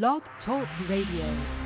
Blog Talk Radio.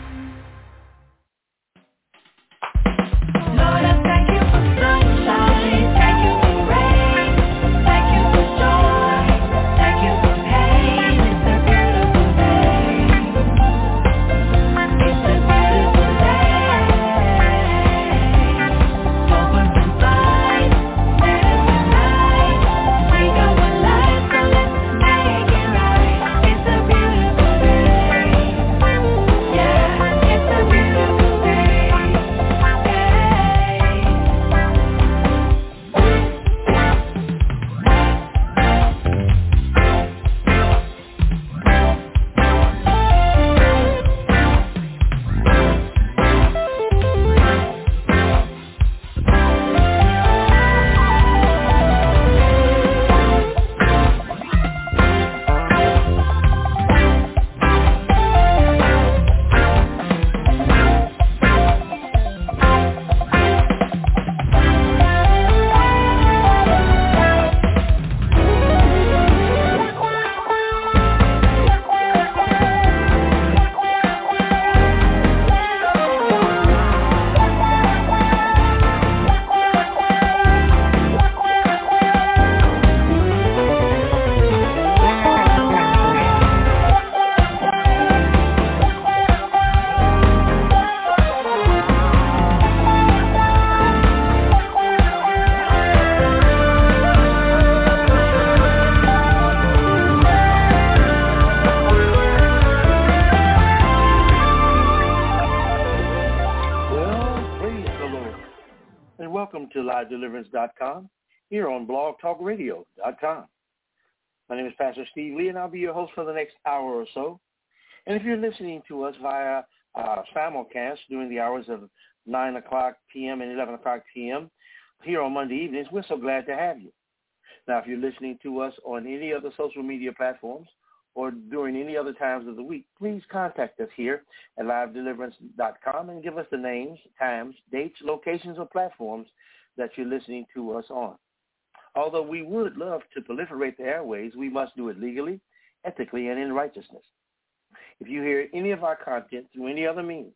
Here on blogtalkradio.com. My name is Pastor Steve Lee, and I'll be your host for the next hour or so. And if you're listening to us via uh, simulcast during the hours of 9 o'clock p.m. and 11 o'clock p.m. here on Monday evenings, we're so glad to have you. Now, if you're listening to us on any other social media platforms or during any other times of the week, please contact us here at livedeliverance.com and give us the names, times, dates, locations, or platforms that you're listening to us on. Although we would love to proliferate the airways, we must do it legally, ethically, and in righteousness. If you hear any of our content through any other means,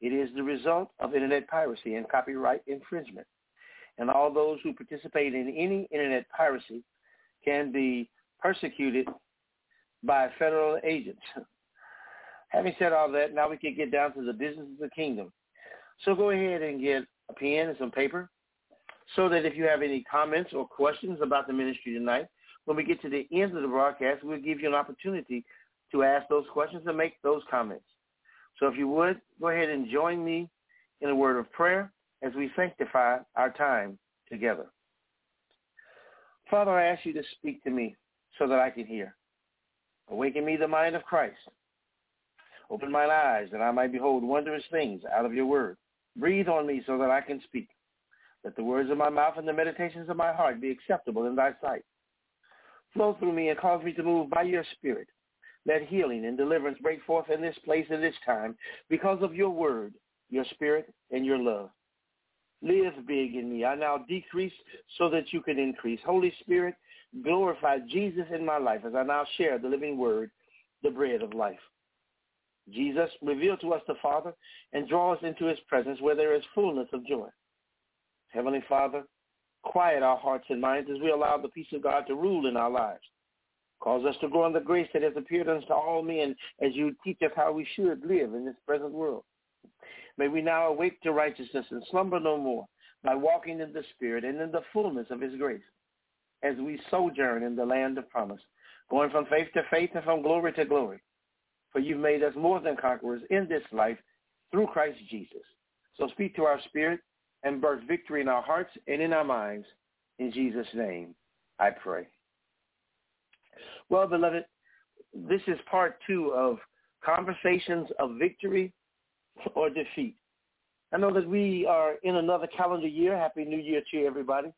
it is the result of internet piracy and copyright infringement. And all those who participate in any internet piracy can be persecuted by federal agents. Having said all that, now we can get down to the business of the kingdom. So go ahead and get a pen and some paper so that if you have any comments or questions about the ministry tonight, when we get to the end of the broadcast, we'll give you an opportunity to ask those questions and make those comments. So if you would, go ahead and join me in a word of prayer as we sanctify our time together. Father, I ask you to speak to me so that I can hear. Awaken me the mind of Christ. Open mine eyes that I might behold wondrous things out of your word. Breathe on me so that I can speak. Let the words of my mouth and the meditations of my heart be acceptable in thy sight. Flow through me and cause me to move by your spirit. Let healing and deliverance break forth in this place and this time because of your word, your spirit, and your love. Live big in me. I now decrease so that you can increase. Holy Spirit, glorify Jesus in my life as I now share the living word, the bread of life. Jesus, reveal to us the Father and draw us into his presence where there is fullness of joy. Heavenly Father, quiet our hearts and minds as we allow the peace of God to rule in our lives. Cause us to grow in the grace that has appeared unto all men as you teach us how we should live in this present world. May we now awake to righteousness and slumber no more by walking in the Spirit and in the fullness of his grace as we sojourn in the land of promise, going from faith to faith and from glory to glory. For you've made us more than conquerors in this life through Christ Jesus. So speak to our spirit and birth victory in our hearts and in our minds. In Jesus' name, I pray. Well, beloved, this is part two of Conversations of Victory or Defeat. I know that we are in another calendar year. Happy New Year to everybody.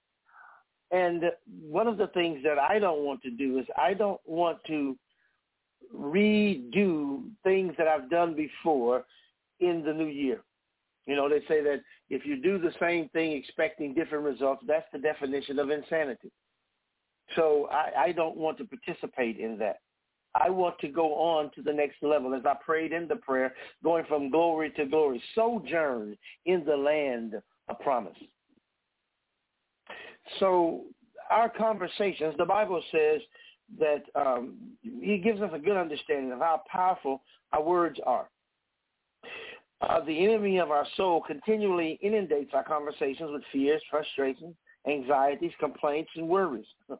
And one of the things that I don't want to do is I don't want to redo things that I've done before in the new year. You know, they say that if you do the same thing expecting different results, that's the definition of insanity. So I, I don't want to participate in that. I want to go on to the next level as I prayed in the prayer, going from glory to glory, sojourn in the land of promise. So our conversations, the Bible says that um, he gives us a good understanding of how powerful our words are. Uh, the enemy of our soul continually inundates our conversations with fears, frustrations, anxieties, complaints, and worries.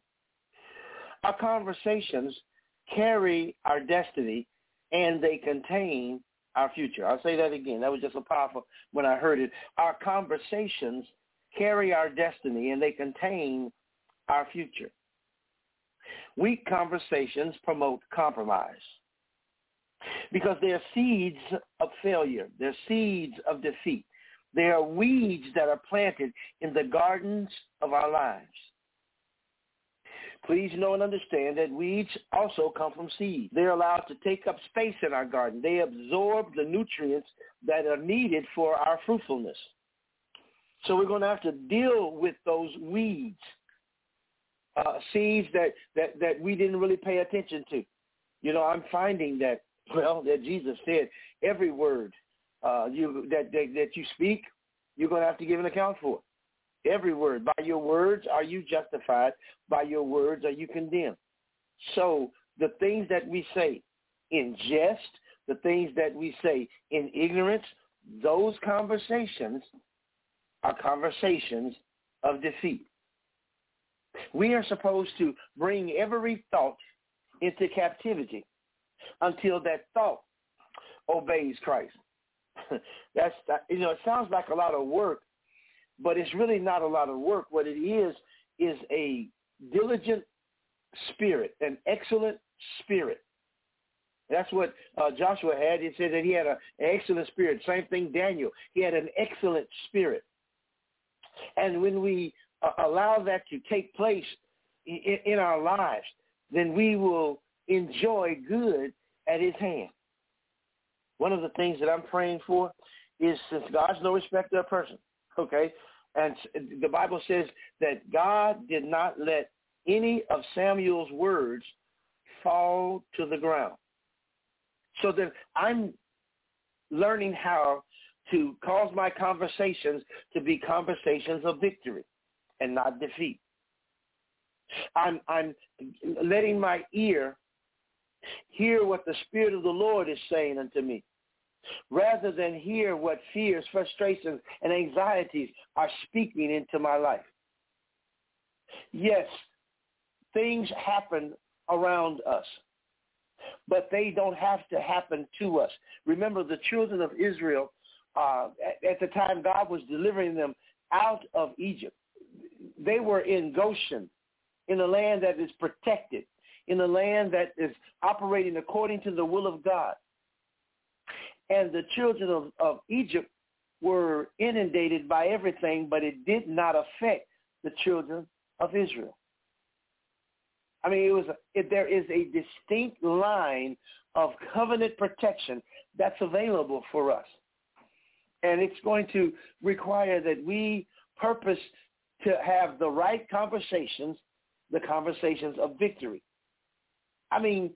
Our conversations carry our destiny and they contain our future. I'll say that again. That was just so powerful when I heard it. Our conversations carry our destiny and they contain our future. Weak conversations promote compromise because they're seeds of failure. They're seeds of defeat. They are weeds that are planted in the gardens of our lives. Please know and understand that weeds also come from seeds. They're allowed to take up space in our garden. They absorb the nutrients that are needed for our fruitfulness. So we're going to have to deal with those weeds, uh, seeds that, that, that we didn't really pay attention to. You know, I'm finding that, well, that Jesus said every word uh, you, that, that, that you speak, you're going to have to give an account for. Every word. By your words are you justified. By your words are you condemned. So the things that we say in jest, the things that we say in ignorance, those conversations are conversations of defeat. We are supposed to bring every thought into captivity until that thought obeys Christ. That's you know it sounds like a lot of work, but it's really not a lot of work. What it is is a diligent spirit, an excellent spirit. That's what uh, Joshua had. He said that he had a, an excellent spirit. Same thing Daniel. He had an excellent spirit. And when we uh, allow that to take place in, in our lives, then we will enjoy good at his hand. One of the things that I'm praying for is since God's no respecter of person, okay, and the Bible says that God did not let any of Samuel's words fall to the ground. So that I'm learning how to cause my conversations to be conversations of victory and not defeat. I'm, I'm letting my ear hear what the Spirit of the Lord is saying unto me rather than hear what fears, frustrations, and anxieties are speaking into my life. Yes, things happen around us, but they don't have to happen to us. Remember, the children of Israel, uh, at, at the time God was delivering them out of Egypt, they were in Goshen, in a land that is protected, in a land that is operating according to the will of God and the children of, of Egypt were inundated by everything, but it did not affect the children of Israel. I mean, it was it, there is a distinct line of covenant protection that's available for us, and it's going to require that we purpose to have the right conversations, the conversations of victory. I mean,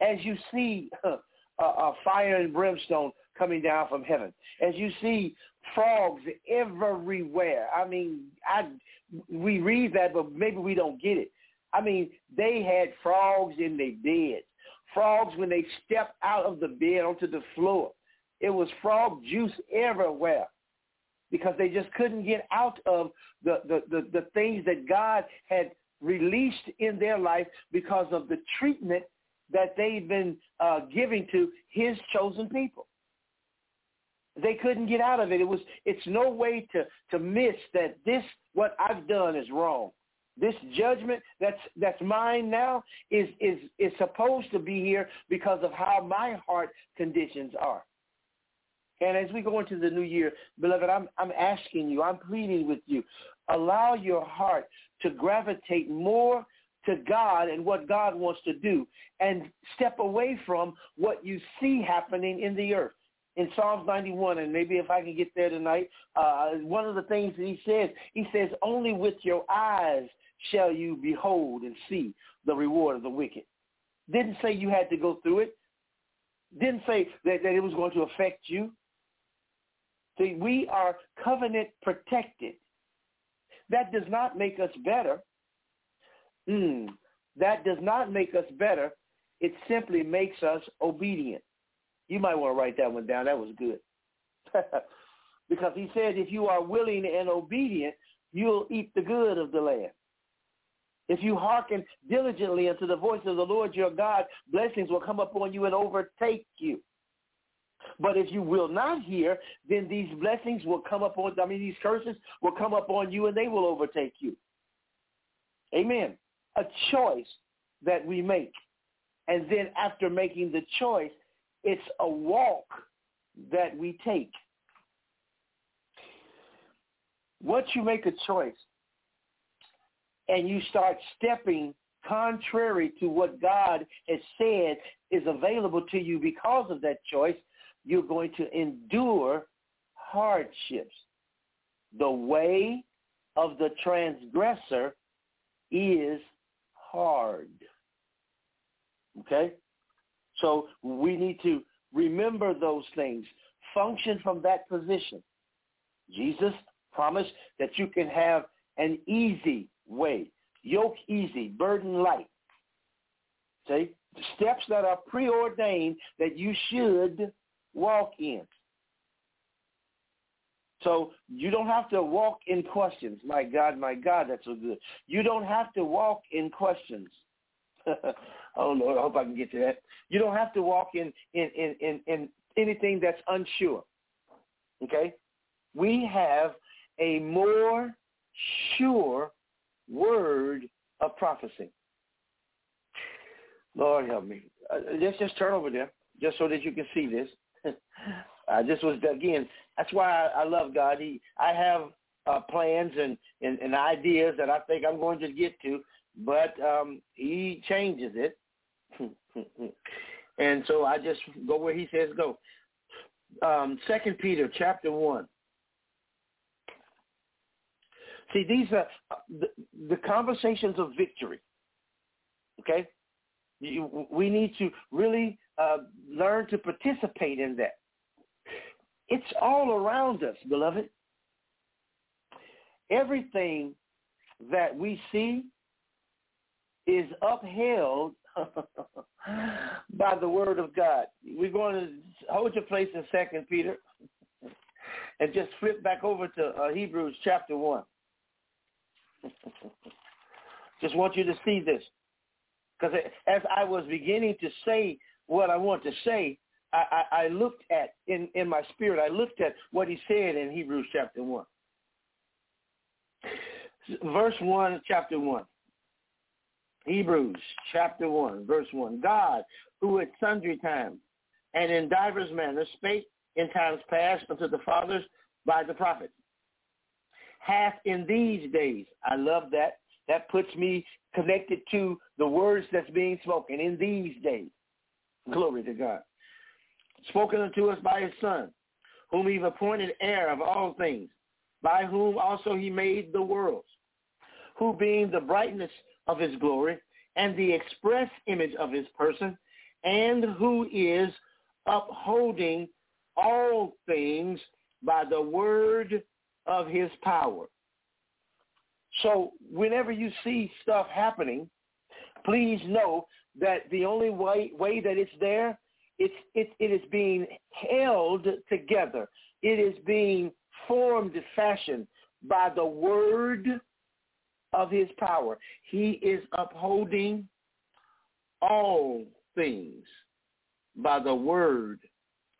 as you see uh, uh, fire and brimstone coming down from heaven. As you see frogs everywhere. I mean, I we read that, but maybe we don't get it. I mean, they had frogs in their beds. Frogs when they stepped out of the bed onto the floor. It was frog juice everywhere because they just couldn't get out of the, the, the, the things that God had released in their life because of the treatment that they've been uh, giving to his chosen people. They couldn't get out of it. It was it's no way to to miss that this what I've done is wrong. This judgment that's that's mine now is is is supposed to be here because of how my heart conditions are. And as we go into the new year, beloved, I'm I'm asking you, I'm pleading with you, allow your heart to gravitate more to God and what God wants to do and step away from what you see happening in the earth. In Psalms 91, and maybe if I can get there tonight, uh, one of the things that he says, he says, only with your eyes shall you behold and see the reward of the wicked. Didn't say you had to go through it. Didn't say that, that it was going to affect you. See, we are covenant protected. That does not make us better. Mm, that does not make us better. It simply makes us obedient. You might want to write that one down. That was good. because he said, if you are willing and obedient, you'll eat the good of the land. If you hearken diligently unto the voice of the Lord your God, blessings will come upon you and overtake you. But if you will not hear, then these blessings will come upon, I mean, these curses will come upon you and they will overtake you. Amen. A choice that we make. And then after making the choice, it's a walk that we take. Once you make a choice and you start stepping contrary to what God has said is available to you because of that choice, you're going to endure hardships. The way of the transgressor is hard. Okay? So we need to remember those things. Function from that position. Jesus promised that you can have an easy way, yoke easy, burden light. See? Steps that are preordained that you should walk in. So you don't have to walk in questions. My God, my God, that's so good. You don't have to walk in questions. oh Lord, I hope I can get to that. You don't have to walk in in in in, in anything that's unsure. Okay? We have a more sure word of prophecy. Lord help me. Uh, let's just turn over there, just so that you can see this. I just was again. That's why I, I love God. He, I have uh, plans and, and and ideas that I think I'm going to get to, but um, He changes it, and so I just go where He says go. Um, Second Peter chapter one. See, these are the, the conversations of victory. Okay, we need to really uh, learn to participate in that. It's all around us, beloved. Everything that we see is upheld by the word of God. We're going to hold your place in Second Peter and just flip back over to uh, Hebrews chapter 1. just want you to see this. Because as I was beginning to say what I want to say, I, I, I looked at in, in my spirit, I looked at what he said in Hebrews chapter 1. Verse 1, chapter 1. Hebrews chapter 1, verse 1. God, who at sundry times and in divers manners spake in times past unto the fathers by the prophets, hath in these days, I love that, that puts me connected to the words that's being spoken in these days. Hmm. Glory to God. Spoken unto us by his Son, whom he appointed heir of all things, by whom also he made the worlds, who being the brightness of his glory and the express image of his person, and who is upholding all things by the word of his power. So whenever you see stuff happening, please know that the only way, way that it's there, it's, it, it is being held together. It is being formed, fashioned by the word of his power. He is upholding all things by the word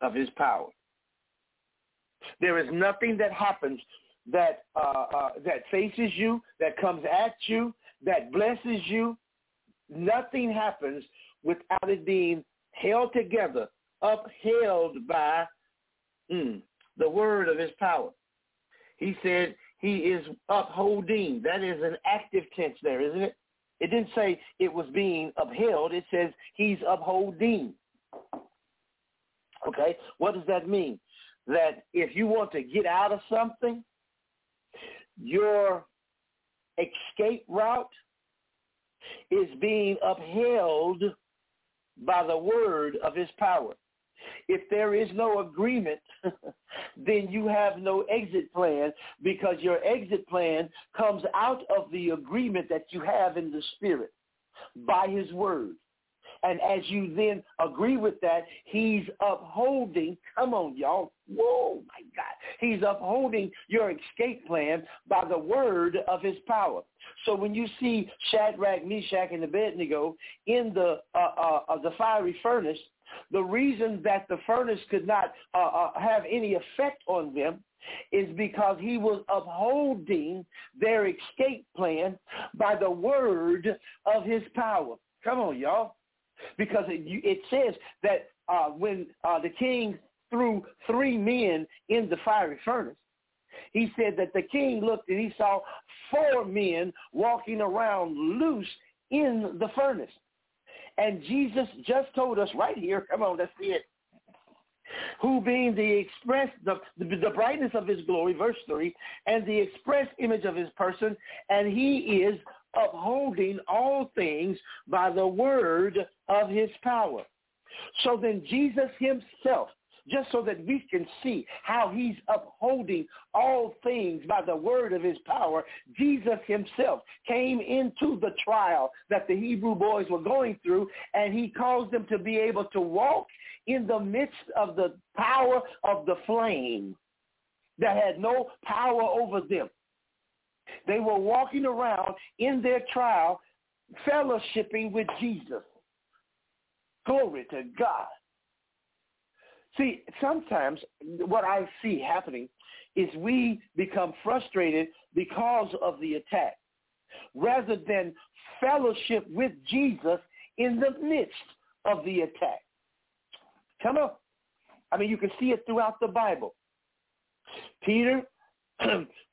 of his power. There is nothing that happens that uh, uh, that faces you, that comes at you, that blesses you, nothing happens without it being held together, upheld by mm, the word of his power. He said he is upholding. That is an active tense there, isn't it? It didn't say it was being upheld. It says he's upholding. Okay, what does that mean? That if you want to get out of something, your escape route is being upheld by the word of his power. If there is no agreement, then you have no exit plan because your exit plan comes out of the agreement that you have in the spirit by his word. And as you then agree with that, he's upholding, come on, y'all. Whoa, my God. He's upholding your escape plan by the word of his power. So when you see Shadrach, Meshach, and Abednego in the, uh, uh, uh, the fiery furnace, the reason that the furnace could not uh, uh, have any effect on them is because he was upholding their escape plan by the word of his power. Come on, y'all because it, it says that uh, when uh, the king threw three men in the fiery furnace, he said that the king looked and he saw four men walking around loose in the furnace. And Jesus just told us right here, come on, let's see it. Who being the express, the, the, the brightness of his glory, verse 3, and the express image of his person, and he is upholding all things by the word of his power. So then Jesus himself, just so that we can see how he's upholding all things by the word of his power, Jesus himself came into the trial that the Hebrew boys were going through, and he caused them to be able to walk in the midst of the power of the flame that had no power over them. They were walking around in their trial, fellowshipping with Jesus. Glory to God. See, sometimes what I see happening is we become frustrated because of the attack rather than fellowship with Jesus in the midst of the attack. Come on. I mean, you can see it throughout the Bible. Peter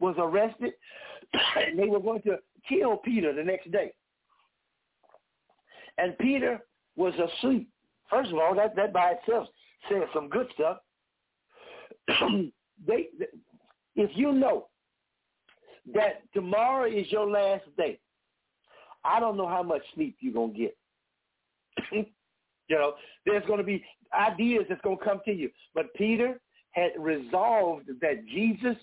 was arrested and they were going to kill Peter the next day. And Peter was asleep. First of all, that, that by itself says some good stuff. they, if you know that tomorrow is your last day, I don't know how much sleep you're to get. you know, there's to be ideas that's to come to you. But Peter had resolved that Jesus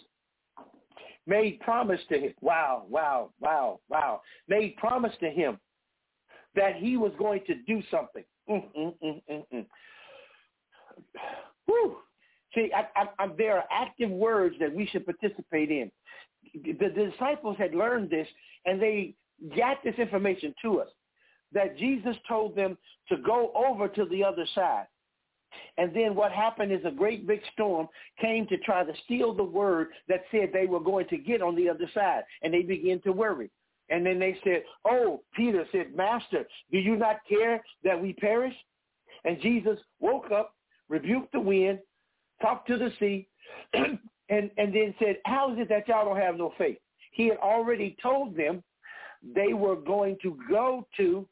made promise to him. Wow, wow, wow, wow. Made promise to him that he was going to do something. Mm, mm, mm, mm, mm. Whew. See, I, I, I, there are active words that we should participate in. The, the disciples had learned this, and they got this information to us, that Jesus told them to go over to the other side. And then what happened is a great big storm came to try to steal the word that said they were going to get on the other side. And they began to worry. And then they said, oh, Peter said, Master, do you not care that we perish? And Jesus woke up, rebuked the wind, talked to the sea, and, and then said, how is it that y'all don't have no faith? He had already told them they were going to go to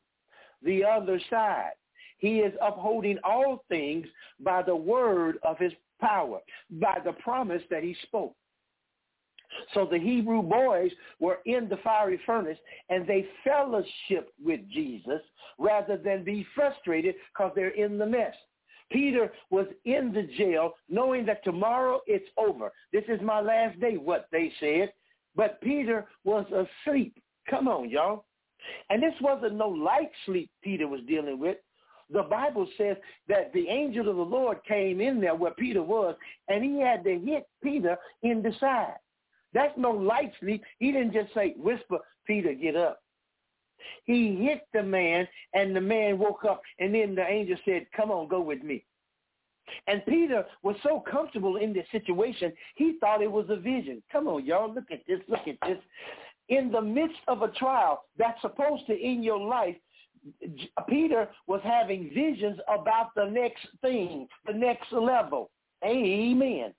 the other side. He is upholding all things by the word of his power, by the promise that he spoke. So the Hebrew boys were in the fiery furnace and they fellowshiped with Jesus rather than be frustrated because they're in the mess. Peter was in the jail knowing that tomorrow it's over. This is my last day, what they said. But Peter was asleep. Come on, y'all. And this wasn't no light sleep Peter was dealing with the Bible says that the angel of the Lord came in there where Peter was, and he had to hit Peter in the side. That's no light sleep. He didn't just say, whisper, Peter, get up. He hit the man, and the man woke up, and then the angel said, come on, go with me. And Peter was so comfortable in this situation, he thought it was a vision. Come on, y'all, look at this, look at this. In the midst of a trial that's supposed to end your life, Peter was having visions about the next thing, the next level. Amen.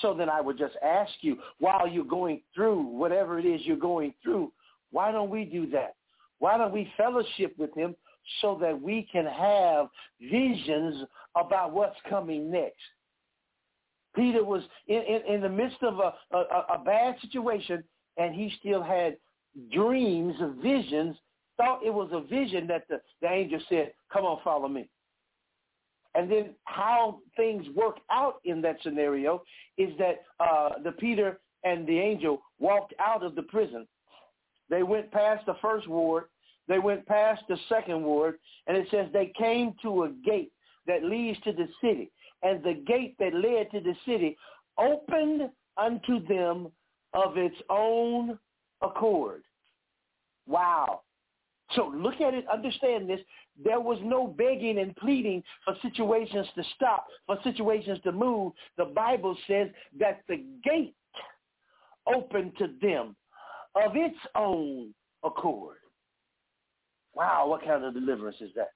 So then I would just ask you, while you're going through whatever it is you're going through, why don't we do that? Why don't we fellowship with him so that we can have visions about what's coming next? Peter was in, in, in the midst of a, a, a bad situation, and he still had dreams, visions thought it was a vision that the, the angel said, come on, follow me. And then how things work out in that scenario is that uh, the Peter and the angel walked out of the prison. They went past the first ward. They went past the second ward. And it says they came to a gate that leads to the city. And the gate that led to the city opened unto them of its own accord. Wow. So look at it, understand this. There was no begging and pleading for situations to stop, for situations to move. The Bible says that the gate opened to them of its own accord. Wow, what kind of deliverance is that?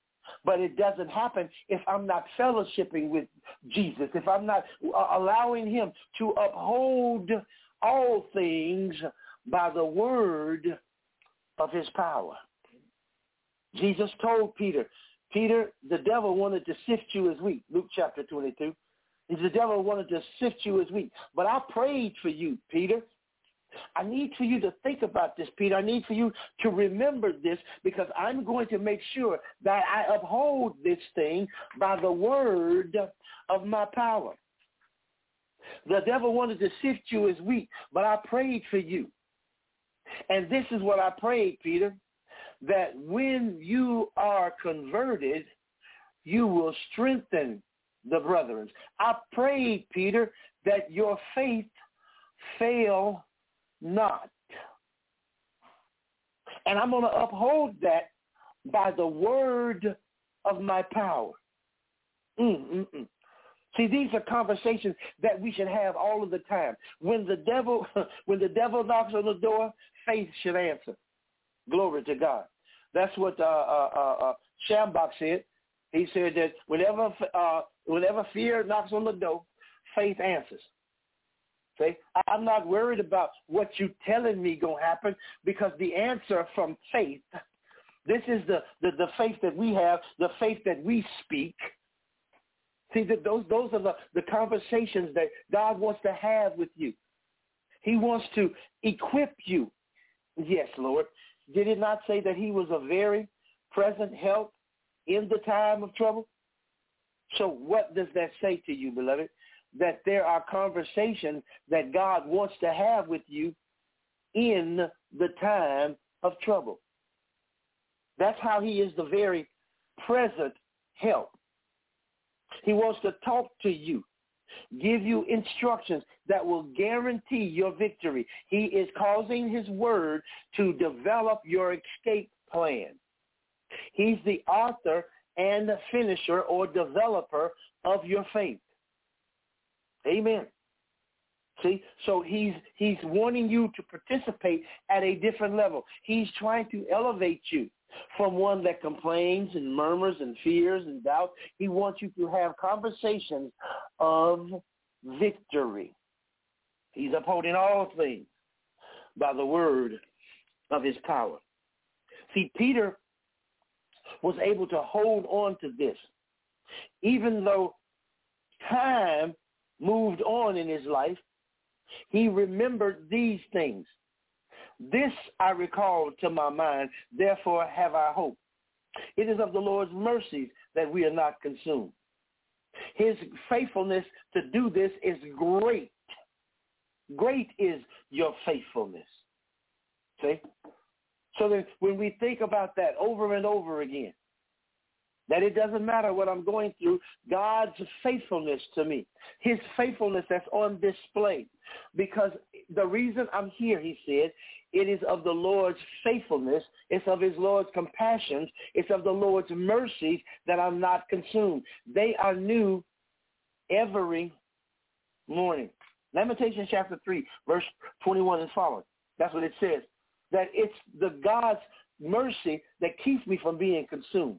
But it doesn't happen if I'm not fellowshipping with Jesus, if I'm not uh, allowing him to uphold all things by the word of his power. Jesus told Peter, Peter, the devil wanted to sift you as wheat. Luke chapter 22. The devil wanted to sift you as wheat. But I prayed for you, Peter. I need for you to think about this, Peter. I need for you to remember this because I'm going to make sure that I uphold this thing by the word of my power. The devil wanted to sift you as wheat, but I prayed for you. And this is what I prayed, Peter that when you are converted, you will strengthen the brethren. I prayed, Peter, that your faith fail not. And I'm going to uphold that by the word of my power. Mm-mm-mm. See, these are conversations that we should have all of the time. When the devil, when the devil knocks on the door, faith should answer. Glory to God. That's what uh, uh, uh, uh Schambach said. He said that whenever uh, whenever fear knocks on the door, faith answers. See, I'm not worried about what you're telling me gonna happen because the answer from faith. This is the, the, the faith that we have, the faith that we speak. See, that those those are the, the conversations that God wants to have with you. He wants to equip you. Yes, Lord. Did it not say that he was a very present help in the time of trouble? So what does that say to you, beloved? That there are conversations that God wants to have with you in the time of trouble. That's how he is the very present help. He wants to talk to you give you instructions that will guarantee your victory. He is causing his word to develop your escape plan. He's the author and the finisher or developer of your faith. Amen. See, so he's he's wanting you to participate at a different level. He's trying to elevate you from one that complains and murmurs and fears and doubts. He wants you to have conversations of victory. He's upholding all things by the word of his power. See, Peter was able to hold on to this, even though time moved on in his life. He remembered these things. This I recall to my mind, therefore have I hope. It is of the Lord's mercies that we are not consumed. His faithfulness to do this is great. Great is your faithfulness. See? So that when we think about that over and over again, that it doesn't matter what I'm going through, God's faithfulness to me, his faithfulness that's on display. Because the reason I'm here, he said, it is of the Lord's faithfulness. It's of his Lord's compassions. It's of the Lord's mercies that I'm not consumed. They are new every morning. Lamentations chapter 3, verse 21 and following. That's what it says. That it's the God's mercy that keeps me from being consumed.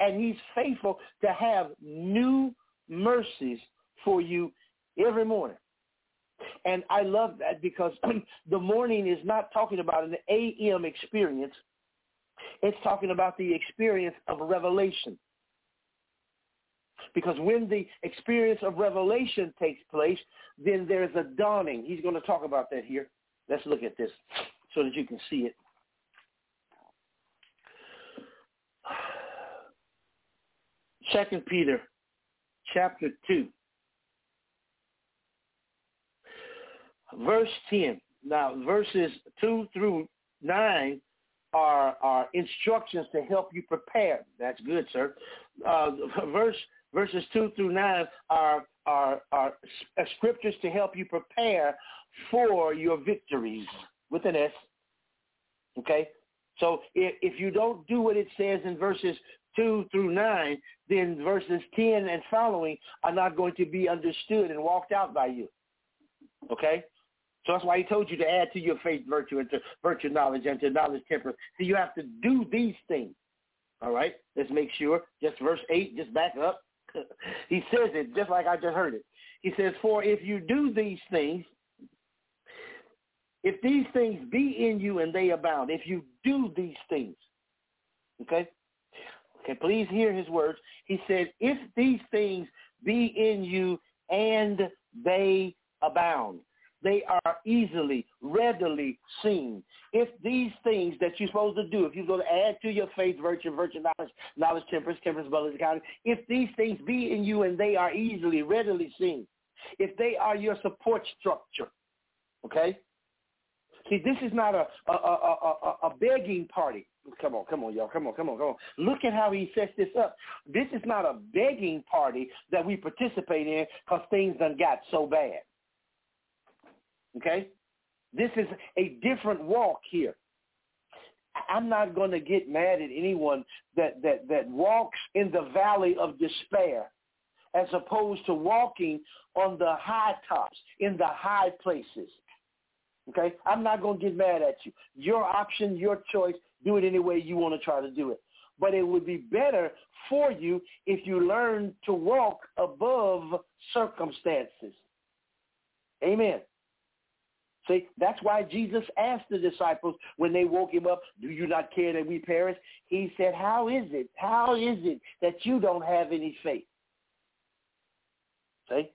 And he's faithful to have new mercies for you every morning. And I love that because the morning is not talking about an AM experience. It's talking about the experience of revelation. Because when the experience of revelation takes place, then there's a dawning. He's going to talk about that here. Let's look at this so that you can see it. Second Peter chapter 2, verse 10. Now, verses 2 through 9 are, are instructions to help you prepare. That's good, sir. Uh, verse verses 2 through 9 are, are, are scriptures to help you prepare for your victories with an S. Okay? So if, if you don't do what it says in verses 2 through 9, then verses 10 and following are not going to be understood and walked out by you. Okay? So that's why he told you to add to your faith virtue and to virtue knowledge and to knowledge temperance. So you have to do these things. All right? Let's make sure. Just verse 8, just back up. he says it just like I just heard it. He says, for if you do these things, if these things be in you and they abound, if you do these things, okay? Okay, please hear his words. He said, if these things be in you and they abound, they are easily, readily seen. If these things that you're supposed to do, if you're going to add to your faith, virtue, virtue, knowledge, knowledge, temperance, temperance, balance, accounting, if these things be in you and they are easily, readily seen, if they are your support structure, okay? See, this is not a, a, a, a, a begging party. Come on, come on, y'all. Come on, come on, come on. Look at how he sets this up. This is not a begging party that we participate in because things done got so bad. Okay? This is a different walk here. I'm not going to get mad at anyone that, that, that walks in the valley of despair as opposed to walking on the high tops, in the high places. Okay? I'm not going to get mad at you. Your option, your choice. Do it any way you want to try to do it. But it would be better for you if you learn to walk above circumstances. Amen. See, that's why Jesus asked the disciples when they woke him up, do you not care that we perish? He said, how is it? How is it that you don't have any faith? See?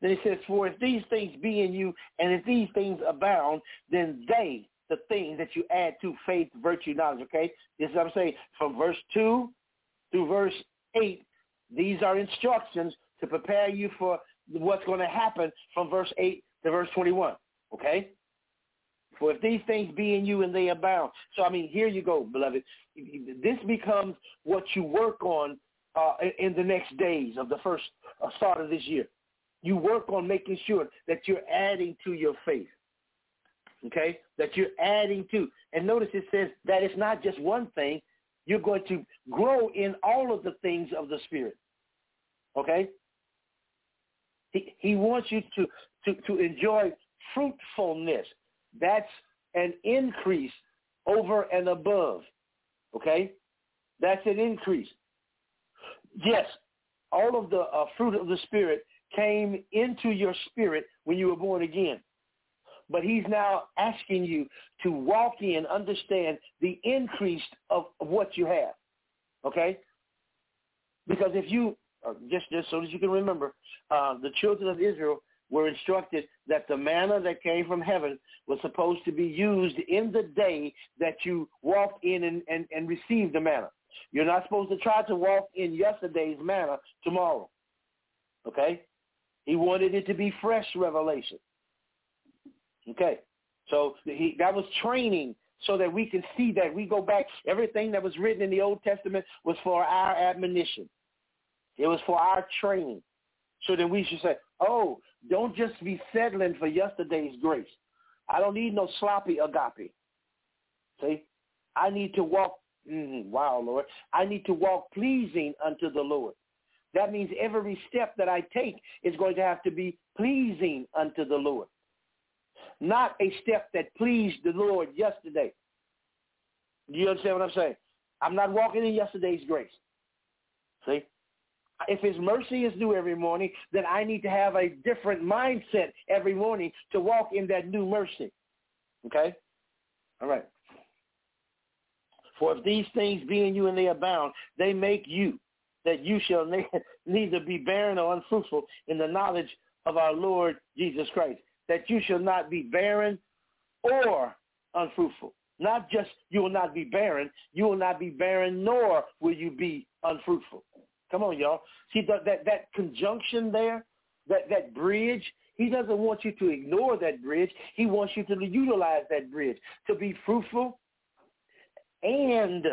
Then he says, for if these things be in you and if these things abound, then they, the things that you add to faith, virtue, knowledge, okay? This is what I'm saying. From verse 2 through verse 8, these are instructions to prepare you for what's going to happen from verse 8 to verse 21. Okay? For if these things be in you and they abound. So, I mean, here you go, beloved. This becomes what you work on uh, in the next days of the first uh, start of this year. You work on making sure that you're adding to your faith. Okay? That you're adding to. And notice it says that it's not just one thing. You're going to grow in all of the things of the Spirit. Okay? He, he wants you to, to, to enjoy fruitfulness. That's an increase over and above. Okay? That's an increase. Yes, all of the uh, fruit of the Spirit came into your spirit when you were born again. But he's now asking you to walk in, understand the increase of, what you have. Okay? Because if you uh, just just so that you can remember, uh, the children of Israel were instructed that the manna that came from heaven was supposed to be used in the day that you walked in and, and, and received the manna. You're not supposed to try to walk in yesterday's manna tomorrow. Okay? He wanted it to be fresh revelation. Okay. So he, that was training so that we can see that we go back. Everything that was written in the Old Testament was for our admonition. It was for our training. So then we should say, oh, don't just be settling for yesterday's grace. I don't need no sloppy agape. See? I need to walk, mm, wow, Lord. I need to walk pleasing unto the Lord. That means every step that I take is going to have to be pleasing unto the Lord. Not a step that pleased the Lord yesterday. Do you understand what I'm saying? I'm not walking in yesterday's grace. See? if his mercy is new every morning, then I need to have a different mindset every morning to walk in that new mercy. Okay? All right. For if these things be in you and they abound, they make you that you shall ne- neither be barren or unfruitful in the knowledge of our Lord Jesus Christ. That you shall not be barren or unfruitful. Not just you will not be barren, you will not be barren, nor will you be unfruitful. Come on, y'all. See that that, that conjunction there, that, that bridge, he doesn't want you to ignore that bridge. He wants you to utilize that bridge to be fruitful and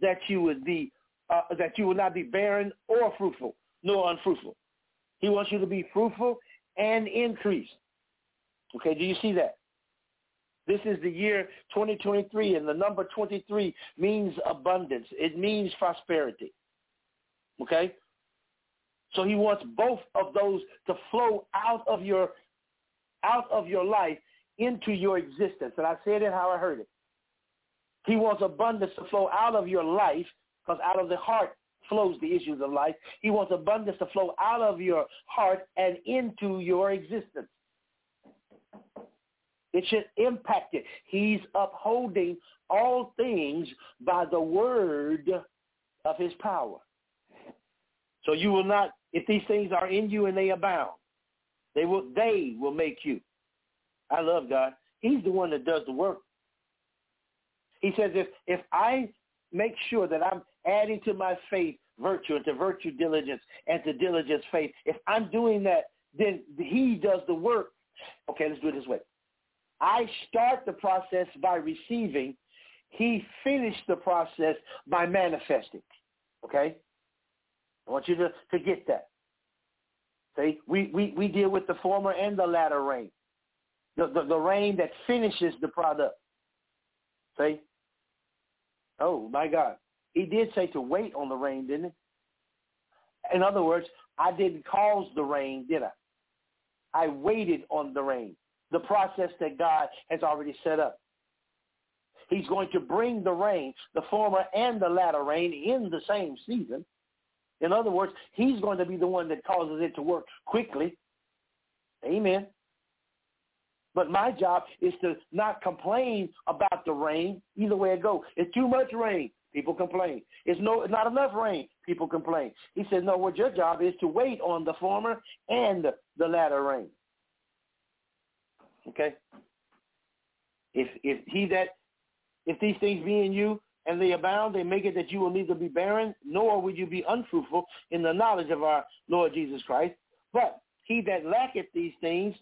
that you would be uh, that you will not be barren or fruitful, nor unfruitful. He wants you to be fruitful and increase. Okay, do you see that? This is the year 2023, and the number 23 means abundance. It means prosperity. Okay? So he wants both of those to flow out of your out of your life into your existence. And I said it how I heard it. He wants abundance to flow out of your life because out of the heart flows the issues of life. He wants abundance to flow out of your heart and into your existence. It should impact it. He's upholding all things by the word of his power. So you will not, if these things are in you and they abound, they will, they will make you. I love God. He's the one that does the work. He says, if, if I make sure that I'm adding to my faith virtue and to virtue diligence and to diligence faith, if I'm doing that, then he does the work. Okay, let's do it this way. I start the process by receiving. He finished the process by manifesting. Okay? I want you to, to get that. See, we, we, we deal with the former and the latter rain. The, the, the rain that finishes the product. See? Oh, my God. He did say to wait on the rain, didn't he? In other words, I didn't cause the rain, did I? I waited on the rain, the process that God has already set up. He's going to bring the rain, the former and the latter rain, in the same season. In other words, he's going to be the one that causes it to work quickly. Amen. But my job is to not complain about the rain. Either way it goes. It's too much rain. People complain. It's no, not enough rain. People complain. He says, no, what your job is to wait on the former and the latter rain. Okay? If if he that if these things be in you and they abound, they make it that you will neither be barren, nor will you be unfruitful in the knowledge of our Lord Jesus Christ. But he that lacketh these things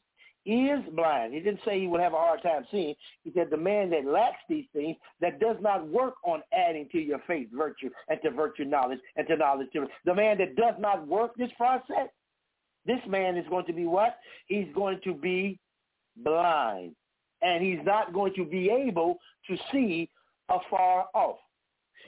is blind. He didn't say he would have a hard time seeing. He said the man that lacks these things, that does not work on adding to your faith virtue and to virtue knowledge and to knowledge to the man that does not work this process, this man is going to be what? He's going to be blind. And he's not going to be able to see afar off.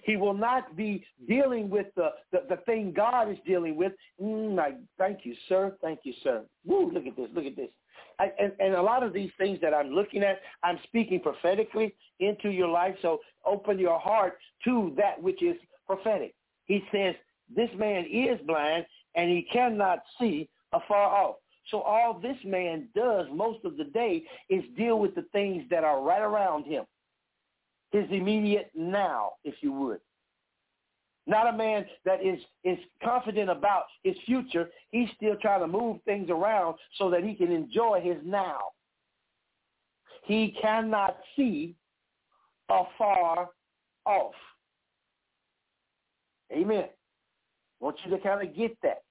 He will not be dealing with the, the, the thing God is dealing with. Mm, I, thank you, sir. Thank you, sir. Woo, look at this. Look at this. I, and, and a lot of these things that I'm looking at, I'm speaking prophetically into your life. So open your heart to that which is prophetic. He says, this man is blind and he cannot see afar off. So all this man does most of the day is deal with the things that are right around him. His immediate now, if you would. Not a man that is, is confident about his future. He's still trying to move things around so that he can enjoy his now. He cannot see afar off. Amen. I want you to kind of get that.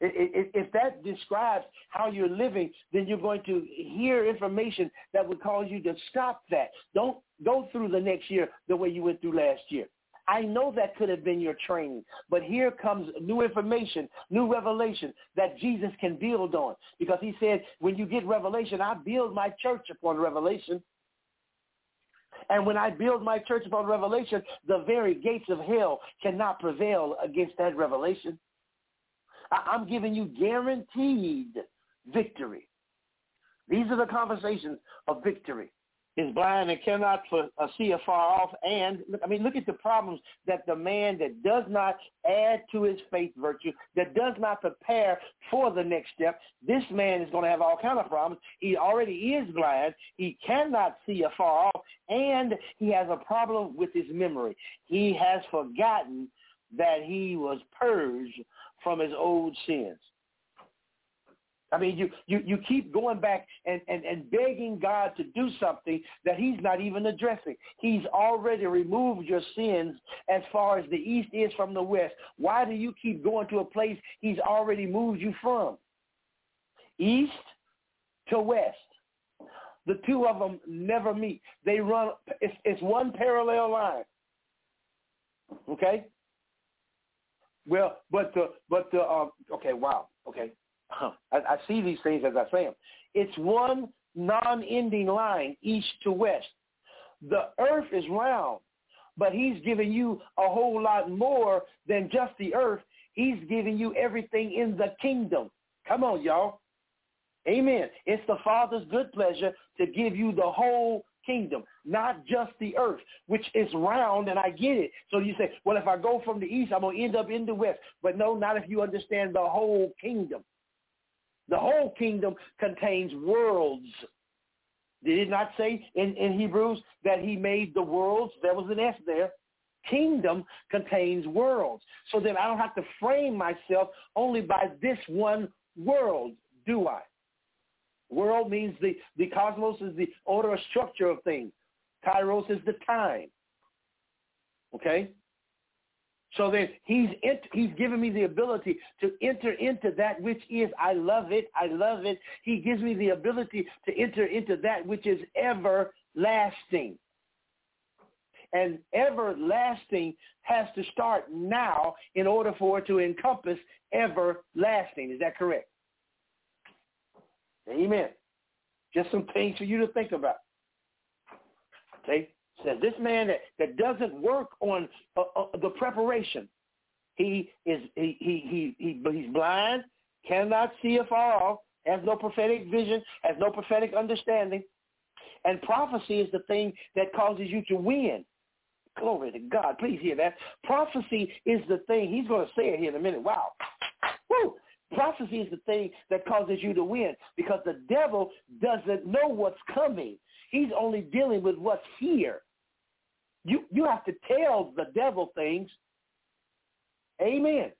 If that describes how you're living, then you're going to hear information that would cause you to stop that. Don't go through the next year the way you went through last year. I know that could have been your training, but here comes new information, new revelation that Jesus can build on. Because he said, when you get revelation, I build my church upon revelation. And when I build my church upon revelation, the very gates of hell cannot prevail against that revelation. I'm giving you guaranteed victory. These are the conversations of victory is blind and cannot see afar off. And I mean, look at the problems that the man that does not add to his faith virtue, that does not prepare for the next step, this man is going to have all kind of problems. He already is blind. He cannot see afar off, and he has a problem with his memory. He has forgotten that he was purged from his old sins. I mean, you, you, you keep going back and, and, and begging God to do something that he's not even addressing. He's already removed your sins as far as the east is from the west. Why do you keep going to a place he's already moved you from? East to west. The two of them never meet. They run, it's, it's one parallel line. Okay? Well, but the, but the, um, okay, wow, okay. I, I see these things as I say them. It's one non-ending line, east to west. The earth is round, but he's giving you a whole lot more than just the earth. He's giving you everything in the kingdom. Come on, y'all. Amen. It's the Father's good pleasure to give you the whole kingdom, not just the earth, which is round, and I get it. So you say, well, if I go from the east, I'm going to end up in the west. But no, not if you understand the whole kingdom. The whole kingdom contains worlds. Did it not say in, in Hebrews that he made the worlds? There was an S there. Kingdom contains worlds. So then I don't have to frame myself only by this one world, do I? World means the, the cosmos is the order or structure of things. Kairos is the time. Okay? So then he's he's given me the ability to enter into that which is I love it, I love it. He gives me the ability to enter into that which is everlasting. And everlasting has to start now in order for it to encompass everlasting. Is that correct? Amen. Just some things for you to think about. Okay? Says this man that, that doesn't work on uh, uh, the preparation, he is he, he he he he's blind, cannot see afar off, has no prophetic vision, has no prophetic understanding, and prophecy is the thing that causes you to win. Glory to God. Please hear that. Prophecy is the thing. He's going to say it here in a minute. Wow. Woo. Prophecy is the thing that causes you to win because the devil doesn't know what's coming. He's only dealing with what's here. You, you have to tell the devil things. Amen.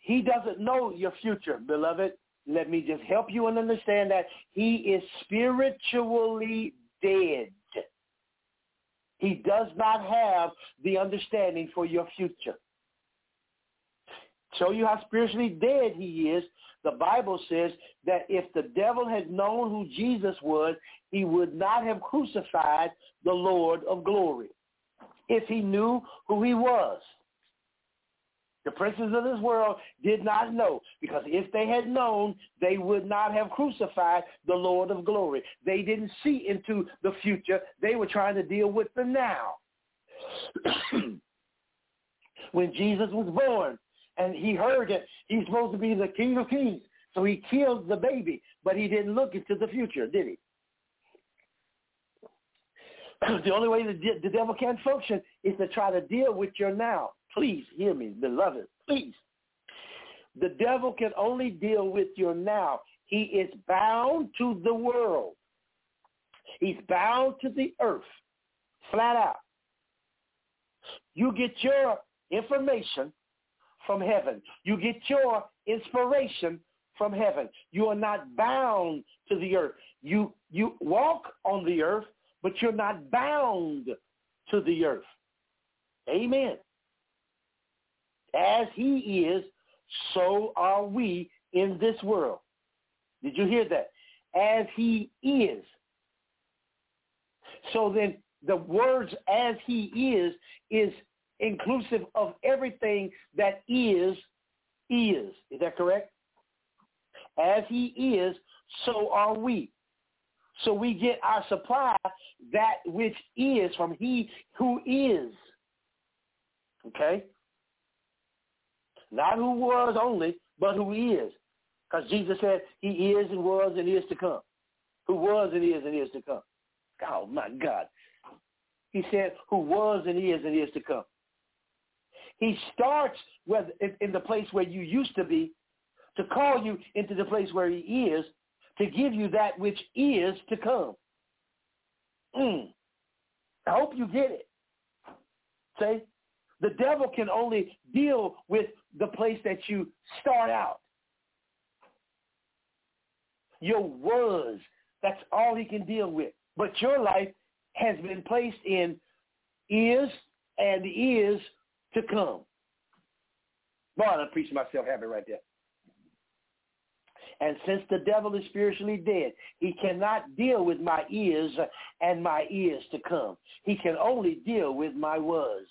He doesn't know your future, beloved. Let me just help you and understand that he is spiritually dead. He does not have the understanding for your future show you how spiritually dead he is, the Bible says that if the devil had known who Jesus was, he would not have crucified the Lord of glory. If he knew who he was. The princes of this world did not know because if they had known, they would not have crucified the Lord of glory. They didn't see into the future. They were trying to deal with the now. when Jesus was born, and he heard that he's supposed to be the king of kings. So he killed the baby, but he didn't look into the future, did he? the only way the, the devil can function is to try to deal with your now. Please hear me, beloved. Please. The devil can only deal with your now. He is bound to the world. He's bound to the earth, flat out. You get your information from heaven. You get your inspiration from heaven. You are not bound to the earth. You you walk on the earth, but you're not bound to the earth. Amen. As he is, so are we in this world. Did you hear that? As he is. So then the words as he is is inclusive of everything that is, is. Is that correct? As he is, so are we. So we get our supply, that which is from he who is. Okay? Not who was only, but who is. Because Jesus said he is and was and is to come. Who was and is and is to come. Oh my God. He said who was and is and is to come. He starts with, in the place where you used to be to call you into the place where he is to give you that which is to come. Mm. I hope you get it. See? The devil can only deal with the place that you start out. Your was. That's all he can deal with. But your life has been placed in is and is to come. Boy, I'm preaching myself happy right there. And since the devil is spiritually dead, he cannot deal with my ears and my ears to come. He can only deal with my was.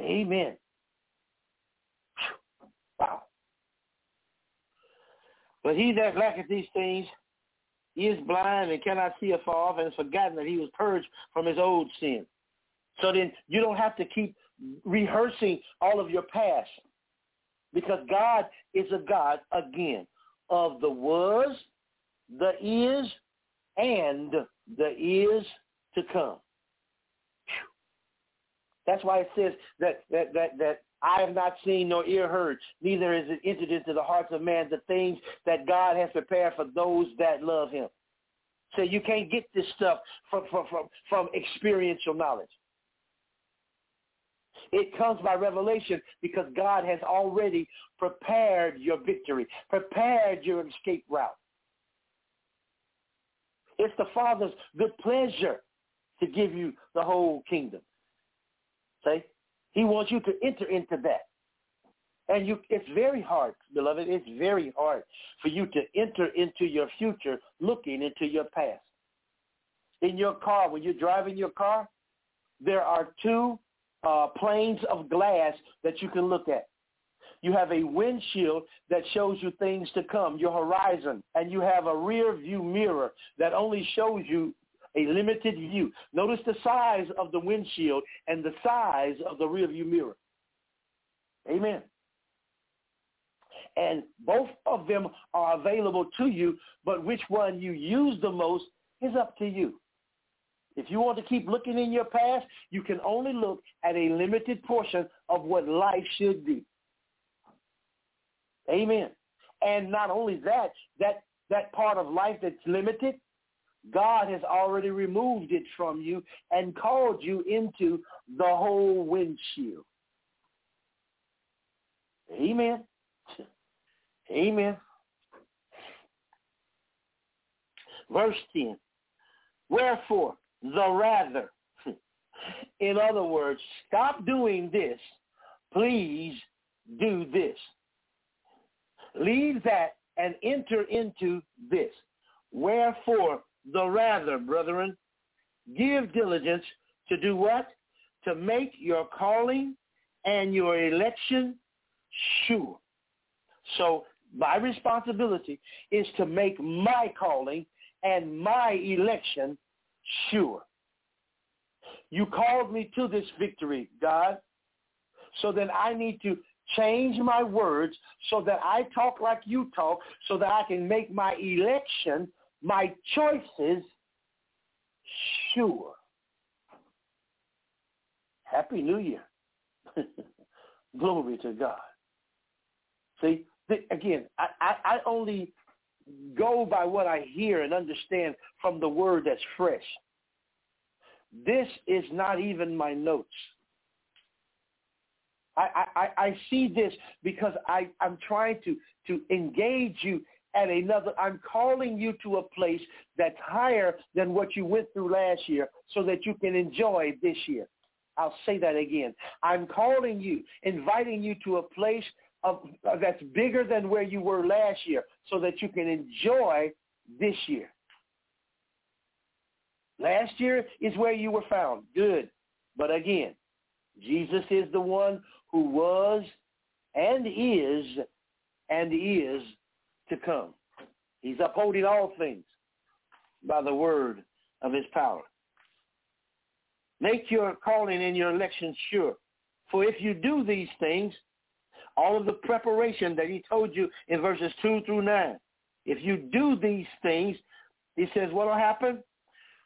Amen. Wow. But he that lacketh these things is blind and cannot see afar off and has forgotten that he was purged from his old sin. So then you don't have to keep rehearsing all of your past because God is a God, again, of the was, the is, and the is to come. That's why it says that, that, that, that I have not seen nor ear heard, neither is it entered into the hearts of man the things that God has prepared for those that love him. So you can't get this stuff from, from, from, from experiential knowledge. It comes by revelation because God has already prepared your victory, prepared your escape route. It's the Father's good pleasure to give you the whole kingdom. See? He wants you to enter into that. And you, it's very hard, beloved. It's very hard for you to enter into your future looking into your past. In your car, when you're driving your car, there are two uh, planes of glass that you can look at. You have a windshield that shows you things to come, your horizon, and you have a rear view mirror that only shows you a limited view. Notice the size of the windshield and the size of the rear view mirror. Amen. And both of them are available to you, but which one you use the most is up to you. If you want to keep looking in your past, you can only look at a limited portion of what life should be. Amen. And not only that, that that part of life that's limited, God has already removed it from you and called you into the whole windshield. Amen. Amen. Verse 10. Wherefore, the rather. In other words, stop doing this. Please do this. Leave that and enter into this. Wherefore, the rather, brethren, give diligence to do what? To make your calling and your election sure. So my responsibility is to make my calling and my election sure. You called me to this victory, God. So then I need to change my words so that I talk like you talk so that I can make my election, my choices sure. Happy New Year. Glory to God. See, again, I, I, I only go by what I hear and understand from the word that's fresh. This is not even my notes. I, I, I see this because I, I'm trying to, to engage you at another. I'm calling you to a place that's higher than what you went through last year so that you can enjoy this year. I'll say that again. I'm calling you, inviting you to a place of, uh, that's bigger than where you were last year so that you can enjoy this year. Last year is where you were found. Good. But again, Jesus is the one who was and is and is to come. He's upholding all things by the word of his power. Make your calling and your election sure. For if you do these things, all of the preparation that he told you in verses 2 through 9. If you do these things, he says, what will happen?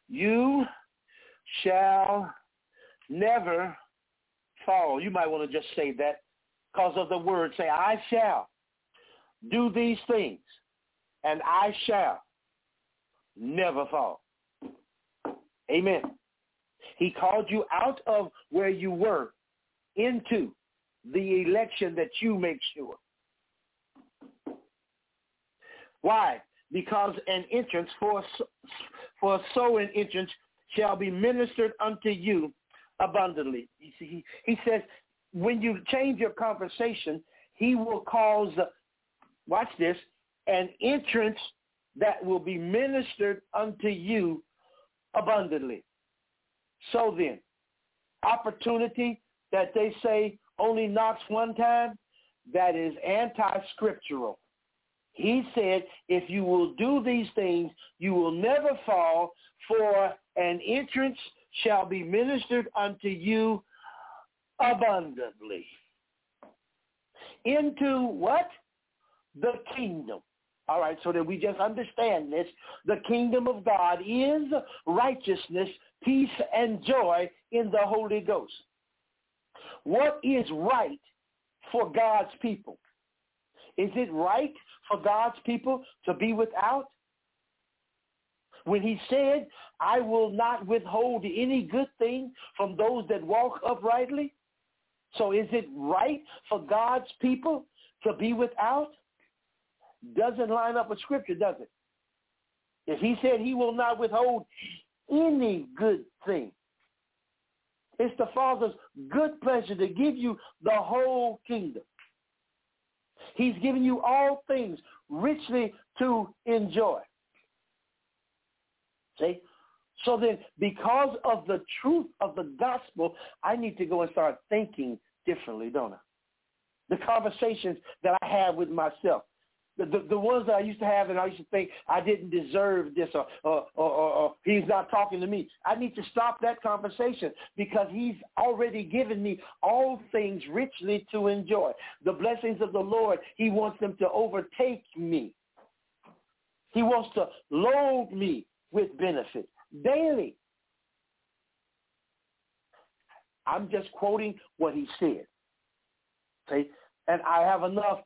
You shall never fall. You might want to just say that because of the word. Say, I shall do these things, and I shall never fall. Amen. He called you out of where you were into the election that you make sure. Why? Because an entrance for for so an entrance shall be ministered unto you abundantly. You see, he, he says when you change your conversation, he will cause, watch this, an entrance that will be ministered unto you abundantly. So then, opportunity that they say only knocks one time, that is anti-scriptural. He said, if you will do these things, you will never fall, for an entrance shall be ministered unto you abundantly. Into what? The kingdom. All right, so that we just understand this. The kingdom of God is righteousness, peace, and joy in the Holy Ghost. What is right for God's people? Is it right for God's people to be without? When he said, I will not withhold any good thing from those that walk uprightly. So is it right for God's people to be without? Doesn't line up with scripture, does it? If he said he will not withhold any good thing, it's the Father's good pleasure to give you the whole kingdom. He's given you all things richly to enjoy. See? So then, because of the truth of the gospel, I need to go and start thinking differently, don't I? The conversations that I have with myself the, the, ones that I used to have and I used to think I didn't deserve this or, or, or, or, or he's not talking to me. I need to stop that conversation because he's already given me all things richly to enjoy. The blessings of the Lord, he wants them to overtake me. He wants to load me with benefits daily. I'm just quoting what he said. Okay? And I have enough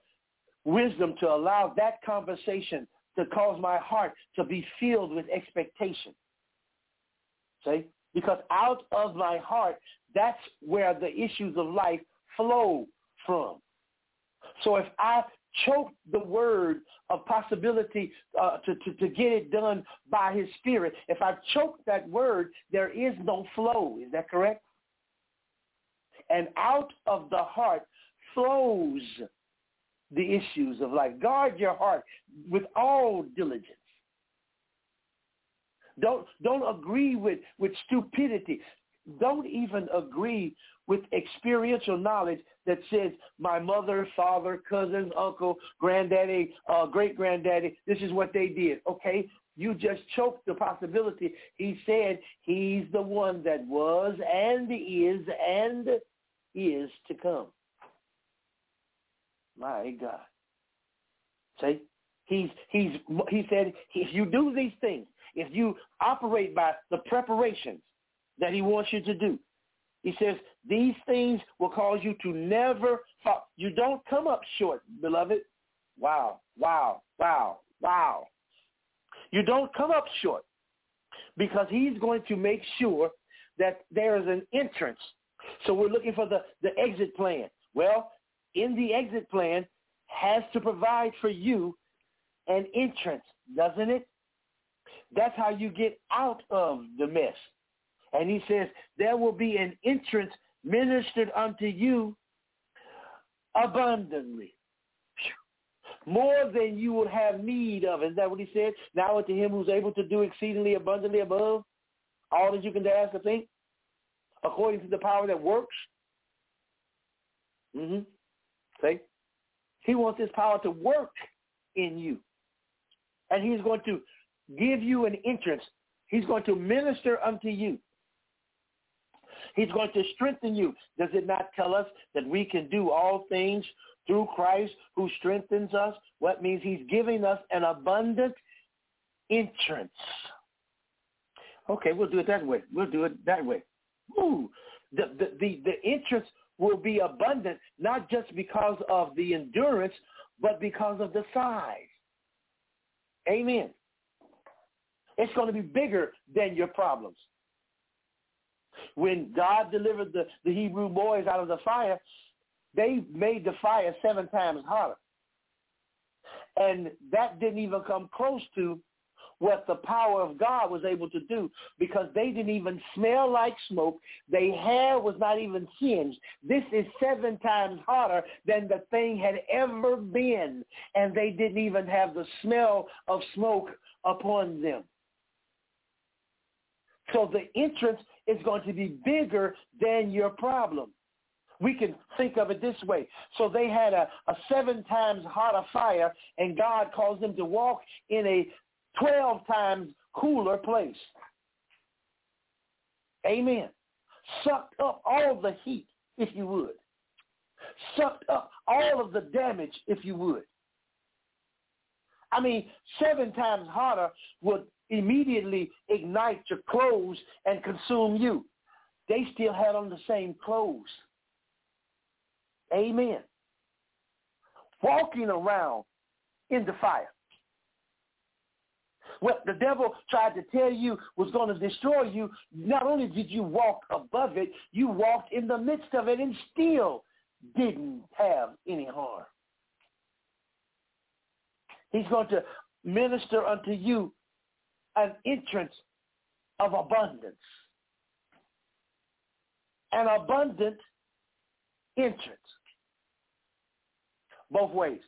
wisdom to allow that conversation to cause my heart to be filled with expectation. See? Because out of my heart, that's where the issues of life flow from. So if I choke the word of possibility uh, to, to, to get it done by his spirit, if I choke that word, there is no flow. Is that correct? And out of the heart flows the issues of life. Guard your heart with all diligence. Don't, don't agree with, with stupidity. Don't even agree with experiential knowledge that says my mother, father, cousins, uncle, granddaddy, uh, great-granddaddy, this is what they did. Okay, you just choked the possibility. He said he's the one that was and is and is to come. My God. See? He's, he's, he said, if you do these things, if you operate by the preparations that he wants you to do, he says, these things will cause you to never fall. You don't come up short, beloved. Wow, wow, wow, wow. You don't come up short because he's going to make sure that there is an entrance. So we're looking for the, the exit plan. Well, in the exit plan has to provide for you an entrance, doesn't it? That's how you get out of the mess. And he says, there will be an entrance ministered unto you abundantly. More than you would have need of. Is that what he said? Now unto him who's able to do exceedingly abundantly above all that you can ask or think, according to the power that works. Mm-hmm. See? He wants his power to work in you. And he's going to give you an entrance. He's going to minister unto you. He's going to strengthen you. Does it not tell us that we can do all things through Christ who strengthens us? What means he's giving us an abundant entrance. Okay, we'll do it that way. We'll do it that way. Ooh, the, the, the, the entrance will be abundant, not just because of the endurance, but because of the size. Amen. It's going to be bigger than your problems. When God delivered the, the Hebrew boys out of the fire, they made the fire seven times hotter. And that didn't even come close to what the power of God was able to do because they didn't even smell like smoke. Their hair was not even singed. This is seven times hotter than the thing had ever been. And they didn't even have the smell of smoke upon them. So the entrance is going to be bigger than your problem. We can think of it this way. So they had a, a seven times hotter fire, and God caused them to walk in a 12 times cooler place. Amen. Sucked up all the heat, if you would. Sucked up all of the damage, if you would. I mean, seven times hotter would immediately ignite your clothes and consume you. They still had on the same clothes. Amen. Walking around in the fire. What the devil tried to tell you was going to destroy you, not only did you walk above it, you walked in the midst of it and still didn't have any harm. He's going to minister unto you an entrance of abundance. An abundant entrance. Both ways.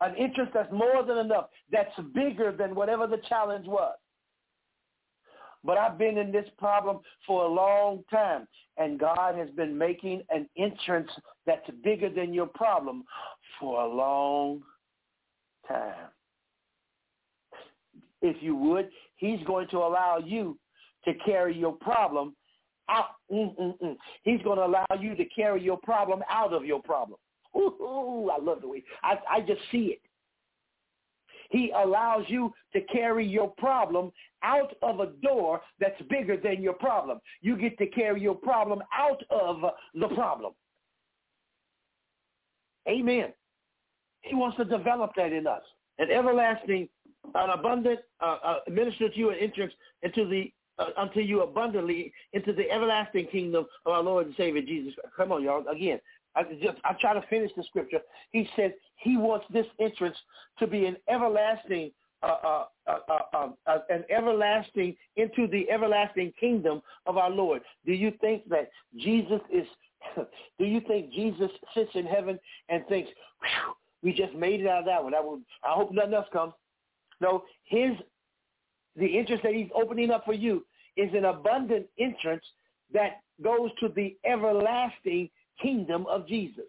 An interest that's more than enough, that's bigger than whatever the challenge was. But I've been in this problem for a long time, and God has been making an entrance that's bigger than your problem for a long time. If you would, he's going to allow you to carry your problem out. Mm-mm-mm. He's going to allow you to carry your problem out of your problem. Ooh, I love the way I, I just see it. He allows you to carry your problem out of a door that's bigger than your problem. You get to carry your problem out of the problem. Amen. He wants to develop that in us. An everlasting, an abundant, uh, uh, minister to you an entrance into the uh, unto you abundantly into the everlasting kingdom of our Lord and Savior Jesus. Come on, y'all. Again, I just I try to finish the scripture. He says he wants this entrance to be an everlasting, uh, uh, uh, uh um, uh, an everlasting into the everlasting kingdom of our Lord. Do you think that Jesus is? do you think Jesus sits in heaven and thinks, "We just made it out of that one. I, will, I hope nothing else comes." No, his the entrance that he's opening up for you is an abundant entrance that goes to the everlasting kingdom of Jesus.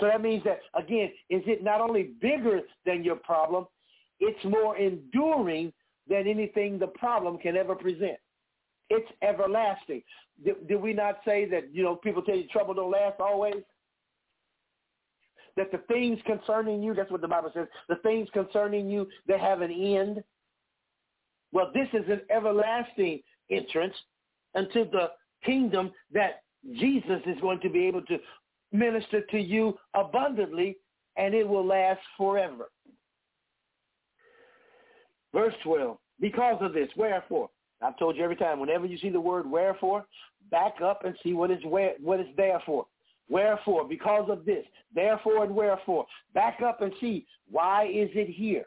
So that means that, again, is it not only bigger than your problem, it's more enduring than anything the problem can ever present. It's everlasting. Did, did we not say that, you know, people tell you trouble don't last always? That the things concerning you, that's what the Bible says, the things concerning you, they have an end. Well, this is an everlasting entrance into the kingdom that Jesus is going to be able to minister to you abundantly and it will last forever. Verse 12, because of this, wherefore? I've told you every time, whenever you see the word wherefore, back up and see what it's, where, what it's there for. Wherefore, because of this, therefore and wherefore. Back up and see, why is it here?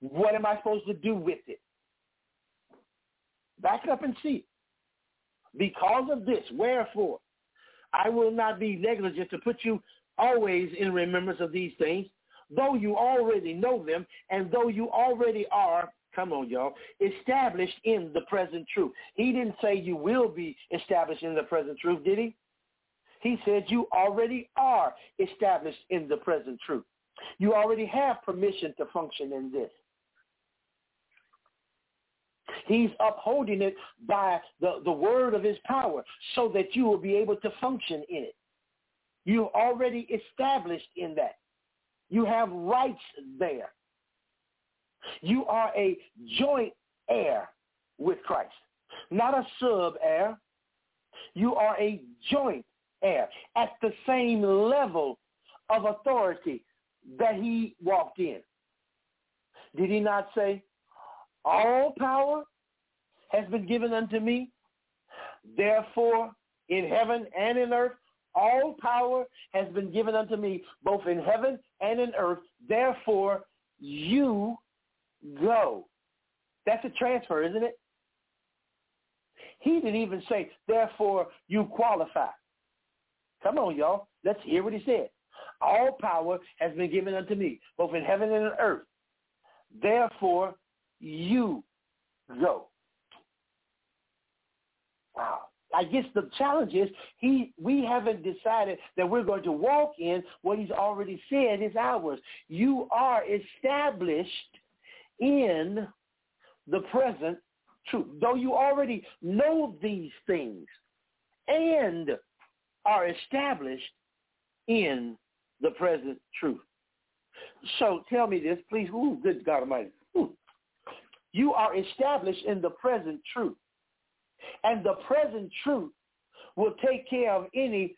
What am I supposed to do with it? Back up and see. Because of this, wherefore, I will not be negligent to put you always in remembrance of these things, though you already know them, and though you already are, come on, y'all, established in the present truth. He didn't say you will be established in the present truth, did he? He said you already are established in the present truth. You already have permission to function in this. He's upholding it by the, the word of his power so that you will be able to function in it. You're already established in that. You have rights there. You are a joint heir with Christ, not a sub-heir. You are a joint heir at the same level of authority that he walked in. Did he not say, all power has been given unto me. Therefore, in heaven and in earth, all power has been given unto me, both in heaven and in earth. Therefore, you go. That's a transfer, isn't it? He didn't even say, therefore, you qualify. Come on, y'all. Let's hear what he said. All power has been given unto me, both in heaven and in earth. Therefore, you go. Wow. I guess the challenge is he we haven't decided that we're going to walk in what he's already said is ours. You are established in the present truth. Though you already know these things and are established in the present truth. So tell me this, please. Ooh, good God Almighty. Ooh. You are established in the present truth. And the present truth will take care of any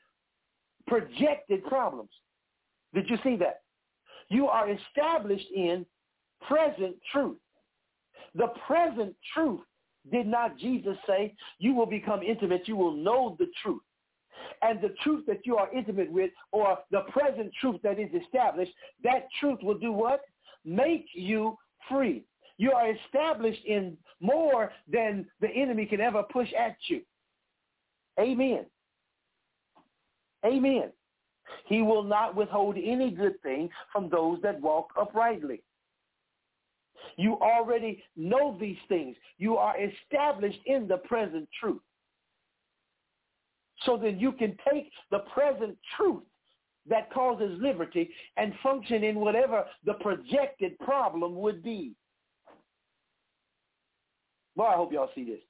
projected problems. Did you see that? You are established in present truth. The present truth, did not Jesus say, you will become intimate, you will know the truth. And the truth that you are intimate with, or the present truth that is established, that truth will do what? Make you free. You are established in more than the enemy can ever push at you. Amen. Amen. He will not withhold any good thing from those that walk uprightly. You already know these things. You are established in the present truth. So then you can take the present truth that causes liberty and function in whatever the projected problem would be. Well, I hope y'all see this.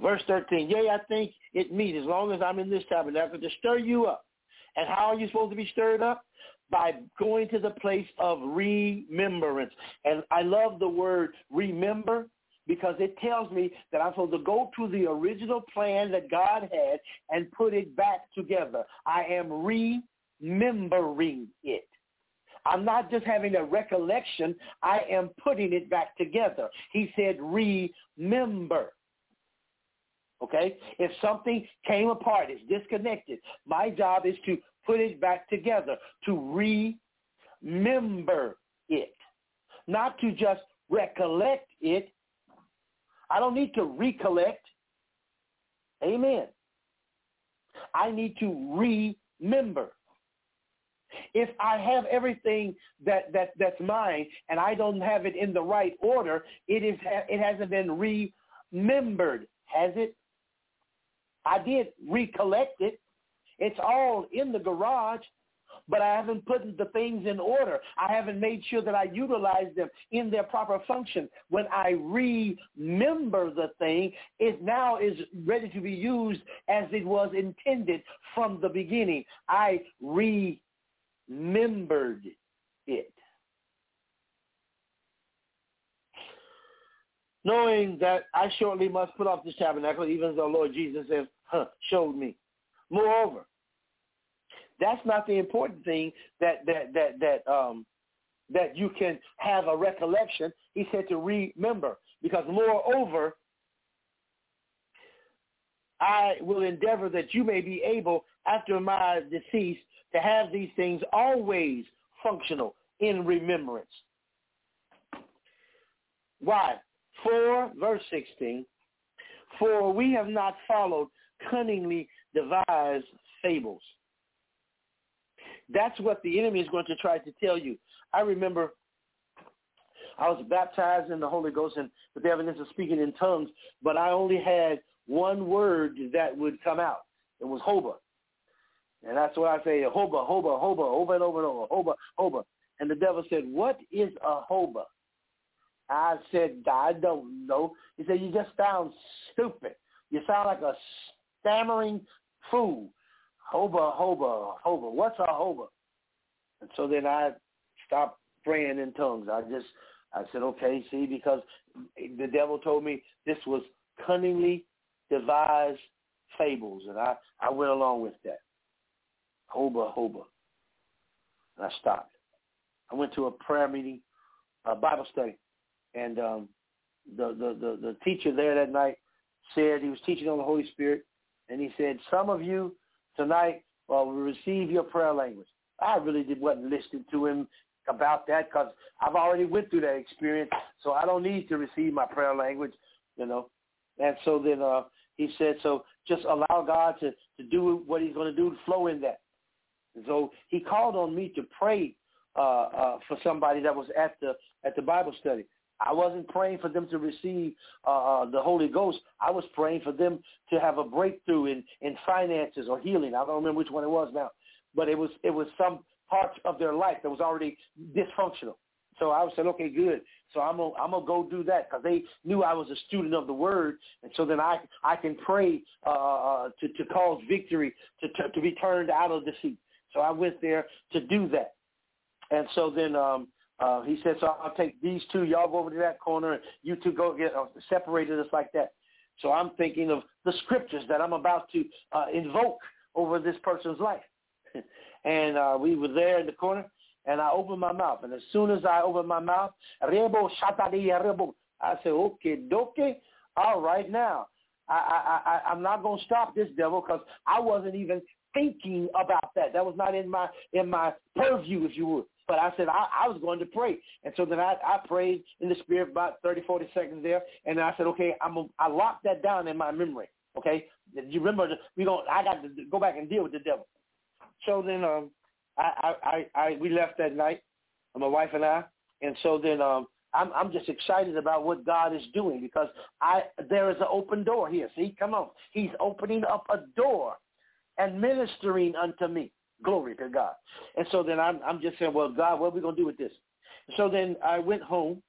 Verse 13, yea, I think it meet as long as I'm in this tabernacle to stir you up. And how are you supposed to be stirred up? By going to the place of remembrance. And I love the word remember because it tells me that I'm supposed to go to the original plan that God had and put it back together. I am remembering it. I'm not just having a recollection. I am putting it back together. He said, remember. Okay? If something came apart, it's disconnected, my job is to put it back together, to remember it. Not to just recollect it. I don't need to recollect. Amen. I need to remember. If I have everything that, that that's mine and I don't have it in the right order, it is it hasn't been remembered, has it? I did recollect it. It's all in the garage, but I haven't put the things in order. I haven't made sure that I utilize them in their proper function. When I remember the thing, it now is ready to be used as it was intended from the beginning. I re remembered it. Knowing that I shortly must put off this tabernacle, even though Lord Jesus has huh, showed me. Moreover, that's not the important thing that that that that um that you can have a recollection. He said to remember, because moreover, I will endeavor that you may be able, after my decease, to have these things always functional in remembrance. Why? For, verse 16, for we have not followed cunningly devised fables. That's what the enemy is going to try to tell you. I remember I was baptized in the Holy Ghost and with the evidence of speaking in tongues, but I only had one word that would come out. It was hoba. And that's why I say hoba, hoba, hoba, over and over and over, hoba, hoba. And the devil said, what is a hoba? I said, I don't know. He said, you just sound stupid. You sound like a stammering fool. Hoba, hoba, hoba. What's a hoba? And so then I stopped praying in tongues. I just, I said, okay, see, because the devil told me this was cunningly devised fables, and I, I went along with that. Hoba, Hoba. And I stopped. I went to a prayer meeting, a Bible study, and um, the, the, the, the teacher there that night said he was teaching on the Holy Spirit, and he said, some of you tonight will receive your prayer language. I really did, wasn't listening to him about that because I've already went through that experience, so I don't need to receive my prayer language, you know. And so then uh, he said, so just allow God to, to do what he's going to do to flow in that. And so he called on me to pray uh, uh, for somebody that was at the at the Bible study. I wasn't praying for them to receive uh, the Holy Ghost. I was praying for them to have a breakthrough in, in finances or healing. I don't remember which one it was now, but it was it was some parts of their life that was already dysfunctional. So I said, okay, good. So I'm gonna I'm gonna go do that because they knew I was a student of the Word, and so then I I can pray uh, to to cause victory to, to to be turned out of defeat. So I went there to do that, and so then um, uh, he said, so I'll take these two, y'all go over to that corner, and you two go get uh, separated us like that. So I'm thinking of the scriptures that I'm about to uh, invoke over this person's life. and uh, we were there in the corner, and I opened my mouth. And as soon as I opened my mouth, rebo rebo, I said, okay, doke, all right now. I, I, I, I'm not going to stop this devil because I wasn't even thinking about that. That was not in my in my purview, if you would. But I said I, I was going to pray, and so then I, I prayed in the spirit about 30, 40 seconds there, and I said, okay, I'm a, I locked that down in my memory. Okay, you remember we don't. I got to go back and deal with the devil. So then um, I, I, I, I we left that night, my wife and I, and so then um, I'm I'm just excited about what God is doing because I there is an open door here. See, come on, He's opening up a door and ministering unto me. Glory to God. And so then I'm, I'm just saying, well, God, what are we going to do with this? So then I went home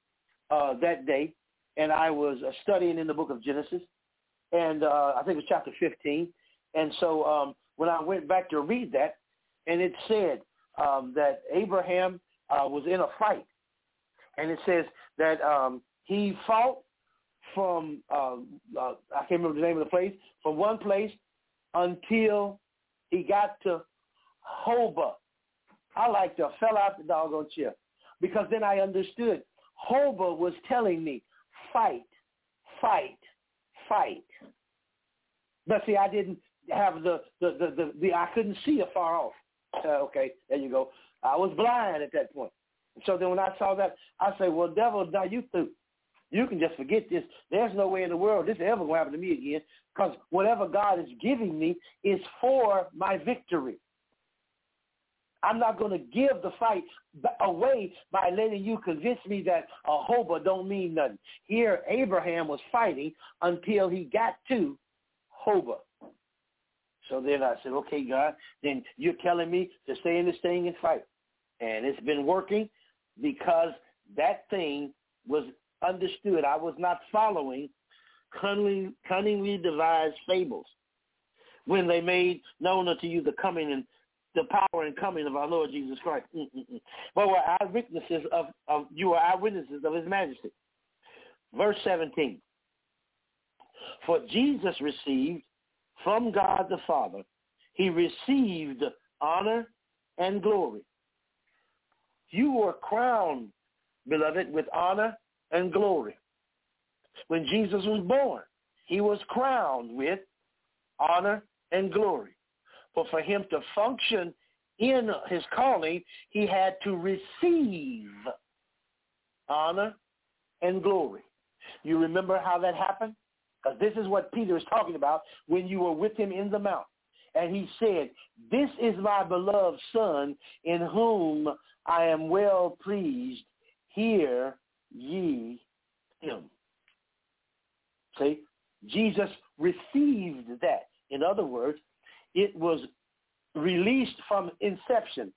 uh, that day, and I was uh, studying in the book of Genesis, and uh, I think it was chapter 15. And so um, when I went back to read that, and it said um, that Abraham uh, was in a fight, and it says that um, he fought from uh, uh, I can't remember the name of the place from one place until he got to Hobah. I like to fell out the doggone chair because then I understood. Hobah was telling me, fight, fight, fight. But see, I didn't have the, the, the, the, the I couldn't see afar off. Uh, okay, there you go. I was blind at that point. So then when I saw that, I say, well, devil, now you through. You can just forget this. There's no way in the world this ever going to happen to me again because whatever God is giving me is for my victory. I'm not going to give the fight away by letting you convince me that a Hobah don't mean nothing. Here, Abraham was fighting until he got to Hobah. So then I said, okay, God, then you're telling me to stay in this thing and fight. And it's been working because that thing was understood. I was not following cunningly, cunningly devised fables when they made known unto you the coming and the power and coming of our Lord Jesus Christ. Mm-mm-mm. But we're eyewitnesses of, of you are eyewitnesses of his majesty. Verse 17. For Jesus received from God the Father, he received honor and glory. You were crowned, beloved, with honor and glory. When Jesus was born, he was crowned with honor and glory. But for him to function in his calling, he had to receive honor and glory. You remember how that happened? Because this is what Peter is talking about when you were with him in the mount. And he said, this is my beloved son in whom I am well pleased. Hear ye him. See, Jesus received that. In other words, it was released from inception.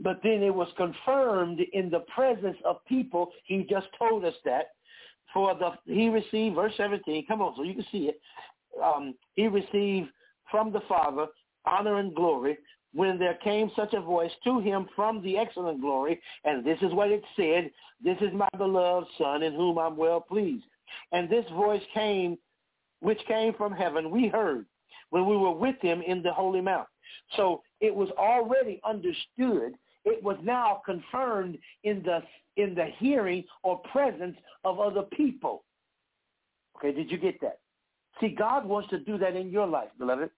But then it was confirmed in the presence of people. He just told us that. For the he received, verse 17, come on, so you can see it. Um, he received from the Father honor and glory when there came such a voice to him from the excellent glory, and this is what it said, this is my beloved Son in whom I'm well pleased. And this voice came, which came from heaven, we heard when we were with him in the Holy Mount. So it was already understood. It was now confirmed in the in the hearing or presence of other people. Okay, did you get that? See, God wants to do that in your life, beloved.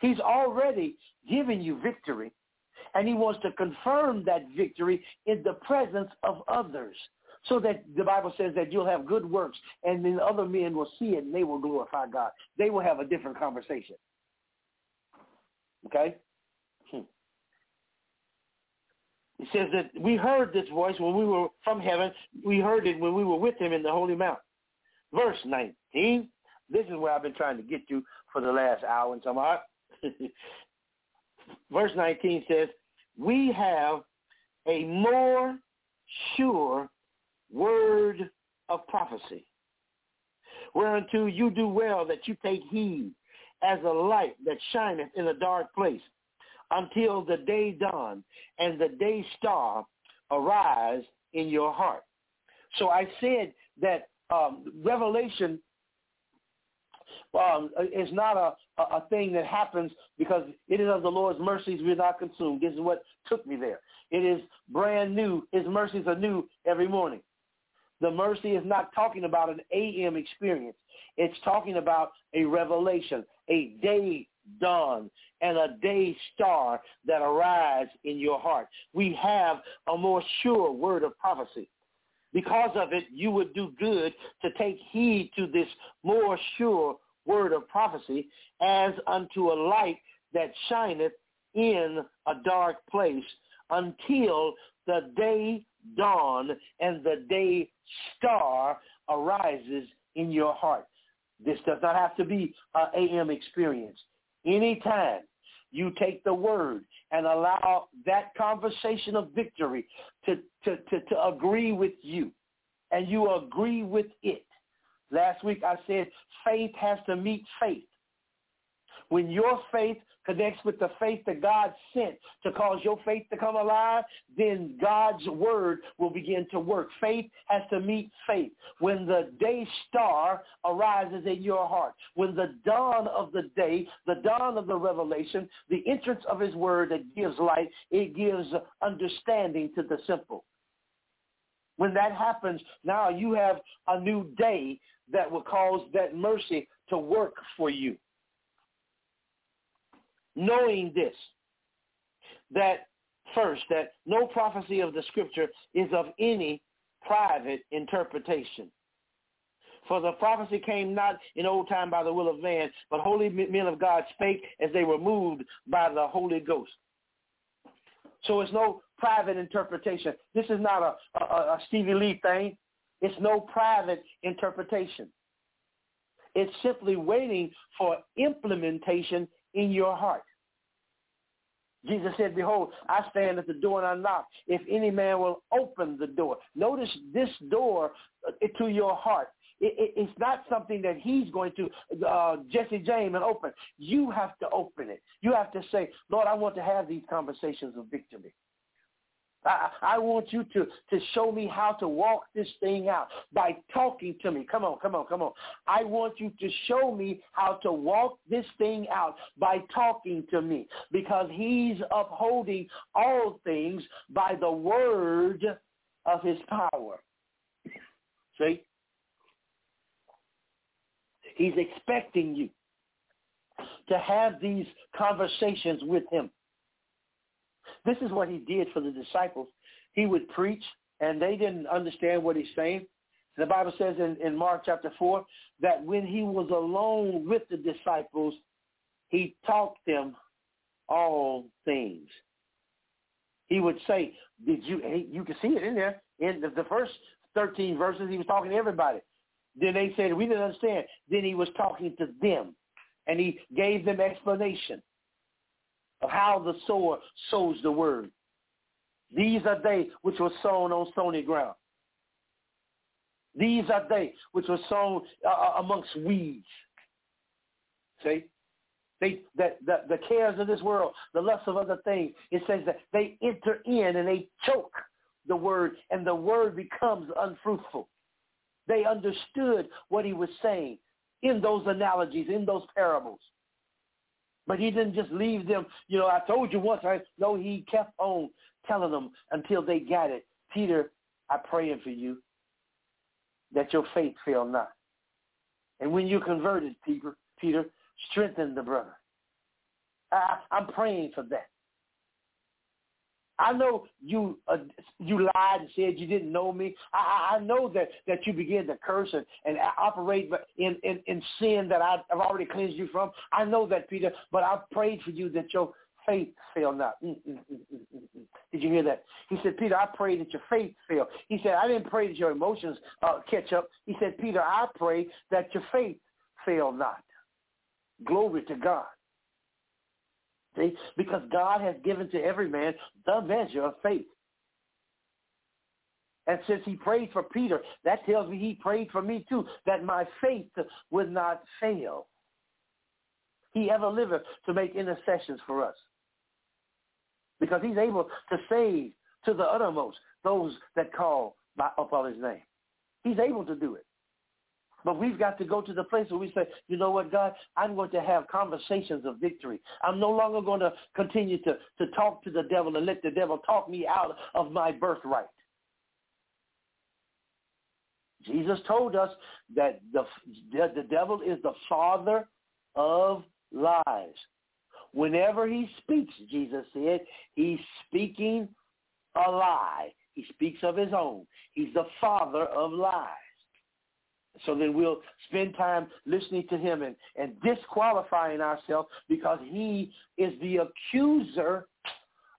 He's already given you victory, and he wants to confirm that victory in the presence of others so that the Bible says that you'll have good works and then other men will see it and they will glorify God. They will have a different conversation. Okay? Hmm. It says that we heard this voice when we were from heaven. We heard it when we were with him in the holy mount. Verse 19. This is where I've been trying to get to for the last hour and some odd. Verse 19 says, we have a more sure word of prophecy, whereunto you do well that you take heed as a light that shineth in a dark place until the day dawn and the day star arise in your heart. So I said that um, revelation um, is not a, a thing that happens because it is of the Lord's mercies we're not consumed. This is what took me there. It is brand new. His mercies are new every morning. The mercy is not talking about an AM experience. It's talking about a revelation, a day dawn, and a day star that arise in your heart. We have a more sure word of prophecy. Because of it, you would do good to take heed to this more sure word of prophecy as unto a light that shineth in a dark place until the day dawn and the day star arises in your heart. This does not have to be an AM experience. Anytime you take the word and allow that conversation of victory to, to, to, to agree with you and you agree with it. Last week I said faith has to meet faith. When your faith connects with the faith that God sent to cause your faith to come alive, then God's word will begin to work. Faith has to meet faith. When the day star arises in your heart, when the dawn of the day, the dawn of the revelation, the entrance of his word that gives light, it gives understanding to the simple. When that happens, now you have a new day that will cause that mercy to work for you knowing this, that first, that no prophecy of the scripture is of any private interpretation. For the prophecy came not in old time by the will of man, but holy men of God spake as they were moved by the Holy Ghost. So it's no private interpretation. This is not a, a, a Stevie Lee thing. It's no private interpretation. It's simply waiting for implementation in your heart. Jesus said, behold, I stand at the door and I knock. If any man will open the door. Notice this door uh, to your heart. It, it, it's not something that he's going to, uh, Jesse James, and open. You have to open it. You have to say, Lord, I want to have these conversations of victory. I, want you to, to show me how to walk this thing out by talking to me. Come on, come on, come on. I want you to show me how to walk this thing out by talking to me because he's upholding all things by the word of his power. See? He's expecting you to have these conversations with him. This is what he did for the disciples. He would preach, and they didn't understand what he's saying. The Bible says in, in Mark chapter 4 that when he was alone with the disciples, he taught them all things. He would say, did you, you can see it in there. In the, the first 13 verses, he was talking to everybody. Then they said, we didn't understand. Then he was talking to them, and he gave them explanation of how the sower sows the word. These are they which were sown on stony ground. These are they which were sown uh, uh amongst weeds. See? They, that, the, the cares of this world, the lusts of other things, it says that they enter in and they choke the word and the word becomes unfruitful. They understood what he was saying in those analogies, in those parables. But he didn't just leave them, you know, I told you once, right? No, he kept on telling them until they got it. Peter, I'm praying for you that your faith fail not. And when you converted, Peter, Peter, strengthen the brother. I, I'm praying for that. I know you uh, you lied and said you didn't know me. I, I know that, that you began to curse and, and operate in, in, in sin that I've already cleansed you from. I know that, Peter, but I prayed for you that your faith fail not. Mm, mm, mm. Did you hear that? He said, Peter, I pray that your faith fail. He said, I didn't pray that your emotions uh, catch up. He said, Peter, I pray that your faith fail not. Glory to God. See? Because God has given to every man the measure of faith. And since he prayed for Peter, that tells me he prayed for me too, that my faith would not fail. He ever liveth to make intercessions for us. Because he's able to save to the uttermost those that call by, upon his name. He's able to do it. But we've got to go to the place where we say, you know what, God, I'm going to have conversations of victory. I'm no longer going to continue to, to talk to the devil and let the devil talk me out of my birthright. Jesus told us that the, the devil is the father of lies. Whenever he speaks, Jesus said, he's speaking a lie. He speaks of his own. He's the father of lies. So then we'll spend time listening to him and, and disqualifying ourselves because he is the accuser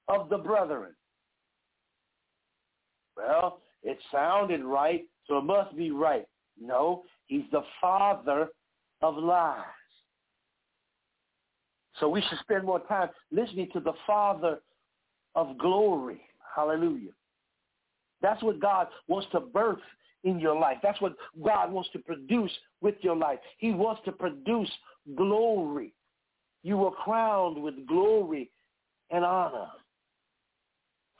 of the brethren. Well, it sounded right, so it must be right. No, he's the father of lies. So we should spend more time listening to the father of glory. Hallelujah. That's what God wants to birth in your life. That's what God wants to produce with your life. He wants to produce glory. You were crowned with glory and honor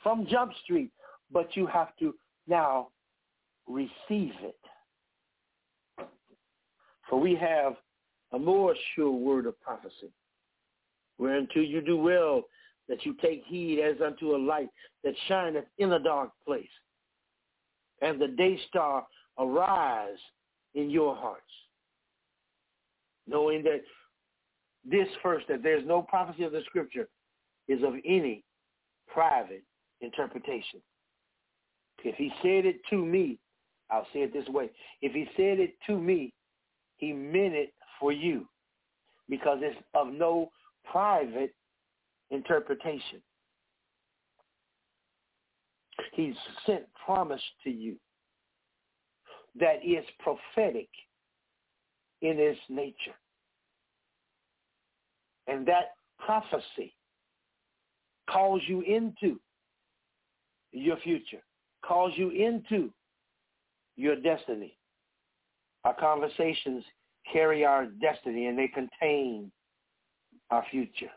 from Jump Street, but you have to now receive it. For we have a more sure word of prophecy, whereunto you do well that you take heed as unto a light that shineth in a dark place and the day star arise in your hearts. Knowing that this first, that there's no prophecy of the scripture is of any private interpretation. If he said it to me, I'll say it this way. If he said it to me, he meant it for you because it's of no private interpretation. He's sent promise to you that is prophetic in its nature. And that prophecy calls you into your future, calls you into your destiny. Our conversations carry our destiny and they contain our future.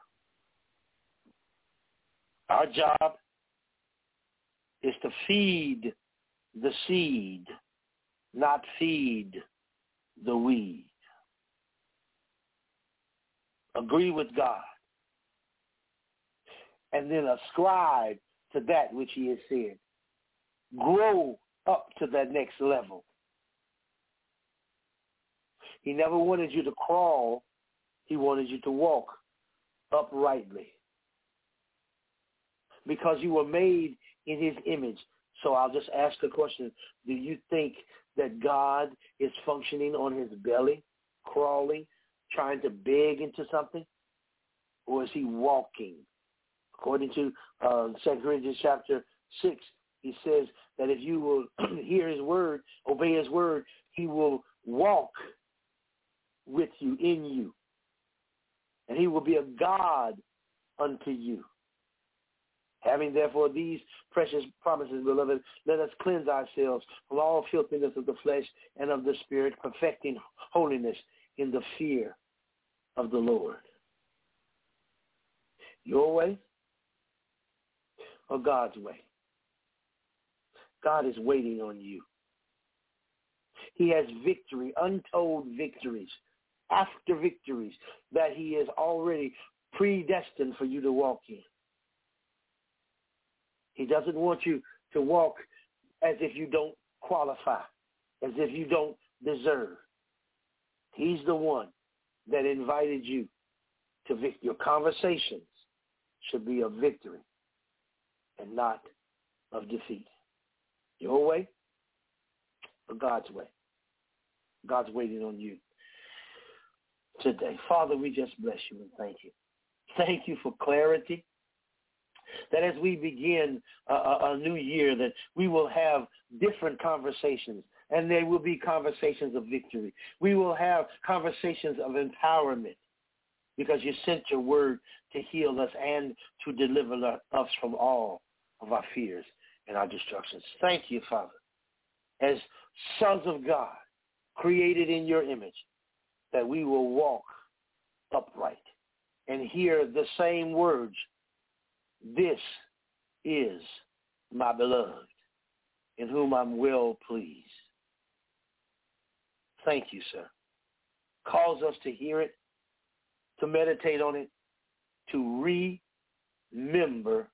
Our job is to feed the seed, not feed the weed. Agree with God. And then ascribe to that which he has said. Grow up to that next level. He never wanted you to crawl. He wanted you to walk uprightly. Because you were made in his image. So I'll just ask the question, do you think that God is functioning on his belly, crawling, trying to beg into something? Or is he walking? According to uh, 2 Corinthians chapter 6, he says that if you will hear his word, obey his word, he will walk with you, in you. And he will be a God unto you. Having therefore these precious promises, beloved, let us cleanse ourselves from all filthiness of the flesh and of the spirit, perfecting holiness in the fear of the Lord. Your way or God's way? God is waiting on you. He has victory, untold victories, after victories that he has already predestined for you to walk in. He doesn't want you to walk as if you don't qualify, as if you don't deserve. He's the one that invited you to. Your conversations should be of victory and not of defeat. Your way or God's way. God's waiting on you today. Father, we just bless you and thank you. Thank you for clarity. That as we begin a, a, new year, that we will have different conversations and they will be conversations of victory. We will have conversations of empowerment because you sent your word to heal us and to deliver us from all of our fears and our destructions. Thank you, Father. As sons of God, created in your image, that we will walk upright and hear the same words, this is my beloved, in whom I'm well pleased. Thank you, sir. Cause us to hear it, to meditate on it, to remember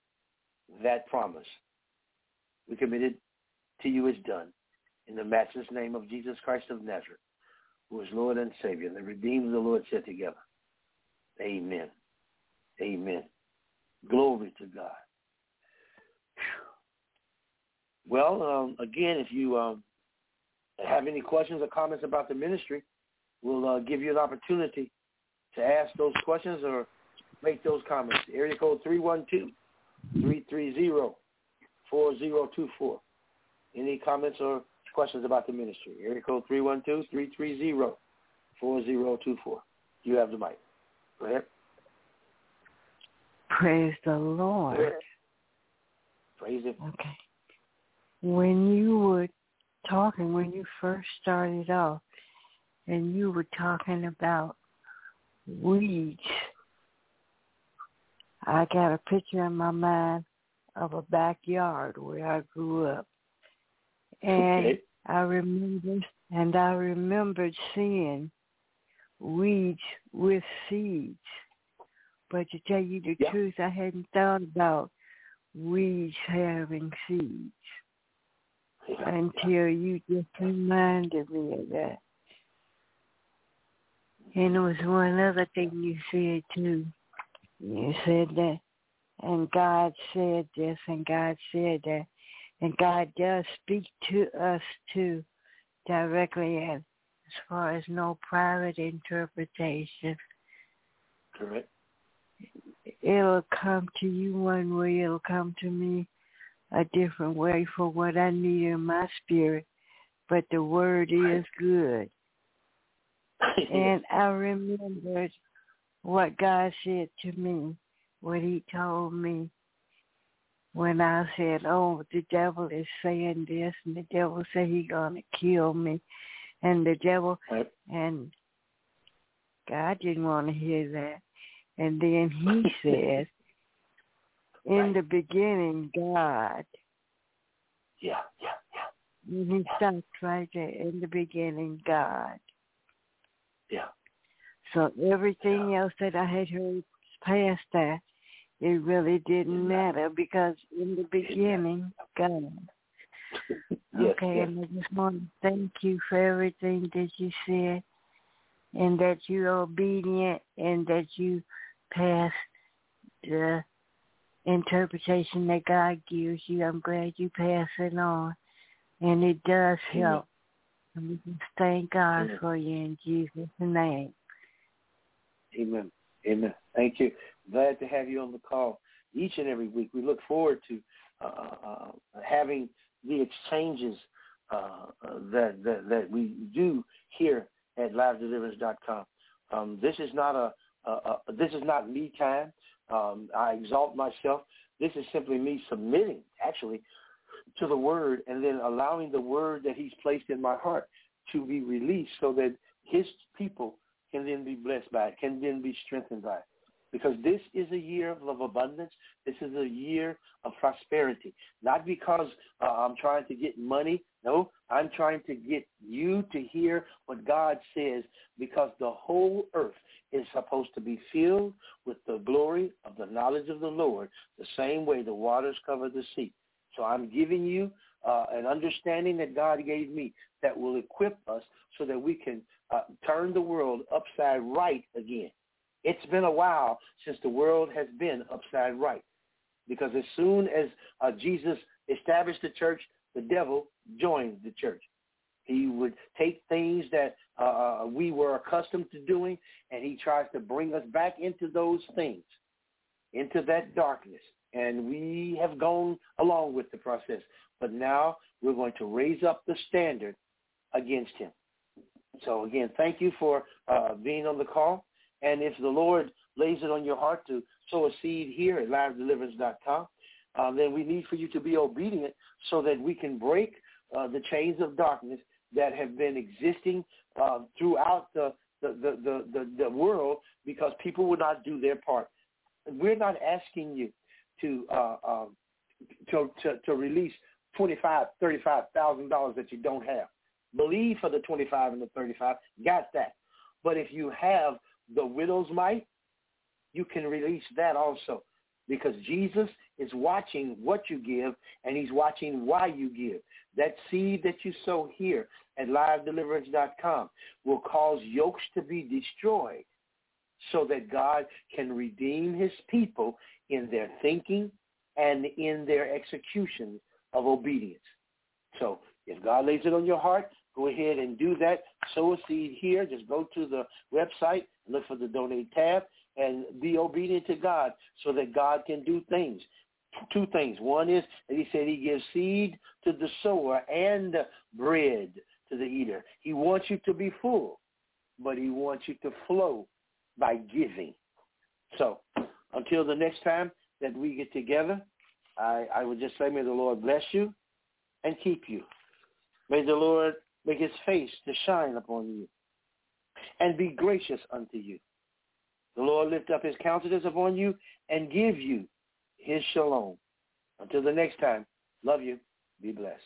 that promise. We committed to you is done. In the matchless name of Jesus Christ of Nazareth, who is Lord and Savior, and the redeemed of the Lord said together. Amen. Amen. Glory to God. Well, um, again, if you um, have any questions or comments about the ministry, we'll uh, give you an opportunity to ask those questions or make those comments. Area code 312-330-4024. Any comments or questions about the ministry? Area code 312-330-4024. You have the mic. Go ahead. Praise the Lord. Praise Him. Okay. When you were talking, when you first started off, and you were talking about weeds, I got a picture in my mind of a backyard where I grew up. And Okay. I remember and I remembered seeing weeds with seeds. But to tell you the Yeah. truth, I hadn't thought about weeds having seeds Yeah. until you just reminded me of that. And there was one other thing you said too. You said that, and God said this, and God said that, and God does speak to us too, directly as, as far as no private interpretation. Correct. It'll come to you one way, it'll come to me a different way for what I need in my spirit, but the word is good. And I remembered what God said to me, what he told me when I said, oh, the devil is saying this and the devil said he's going to kill me. And the devil, and God didn't want to hear that. And then he said, in Right. the beginning, God, Yeah, yeah, yeah, and he stopped right there, in the beginning, God. yeah. So everything else that I had heard past that, it really didn't matter because in the beginning, God. Okay, and I just want to thank you for everything that you said and that you're obedient and that you pass the interpretation that God gives you. I'm glad you pass it on. And it does help. And we just thank God Amen. for you in Jesus' name. Amen. Amen. Thank you. Glad to have you on the call each and every week. We look forward to uh, uh, having the exchanges uh, uh, that, that that we do here at LiveDeliverance.com. Um, this is not a, a, a this is not me time. Um, I exalt myself. This is simply me submitting, actually, to the Word and then allowing the Word that He's placed in my heart to be released, so that His people can then be blessed by it, can then be strengthened by it. Because this is a year of, of abundance. This is a year of prosperity. Not because uh, I'm trying to get money. No, I'm trying to get you to hear what God says because the whole earth is supposed to be filled with the glory of the knowledge of the Lord the same way the waters cover the sea. So I'm giving you uh, an understanding that God gave me that will equip us so that we can uh, turn the world upside right again. It's been a while since the world has been upside right. Because as soon as uh, Jesus established the church, the devil joined the church. He would take things that uh, uh, we were accustomed to doing, and he tries to bring us back into those things, into that darkness. And we have gone along with the process. But now we're going to raise up the standard against him. So again, thank you for uh, being on the call. And if the Lord lays it on your heart to sow a seed here at livedeliverance.com, uh, then we need for you to be obedient so that we can break uh, the chains of darkness that have been existing uh, throughout the the, the, the, the, world because people will not do their part. We're not asking you to uh, uh, to, to to release twenty five, thirty five thousand dollars that you don't have. Believe for the twenty five and the thirty five. Got that. But if you have the widow's mite, you can release that also because Jesus is watching what you give and he's watching why you give. That seed that you sow here at livedeliverance.com will cause yokes to be destroyed so that God can redeem his people in their thinking and in their execution of obedience. So if God lays it on your heart, go ahead and do that. Sow a seed here. Just go to the website, look for the donate tab, and be obedient to God so that God can do things. Two things. One is that he said he gives seed to the sower and bread to the eater. He wants you to be full, but he wants you to flow by giving. So until the next time that we get together, I, I would just say may the Lord bless you and keep you. May the Lord make his face to shine upon you and be gracious unto you. The Lord lift up his countenance upon you and give you his shalom. Until the next time, love you. Be blessed.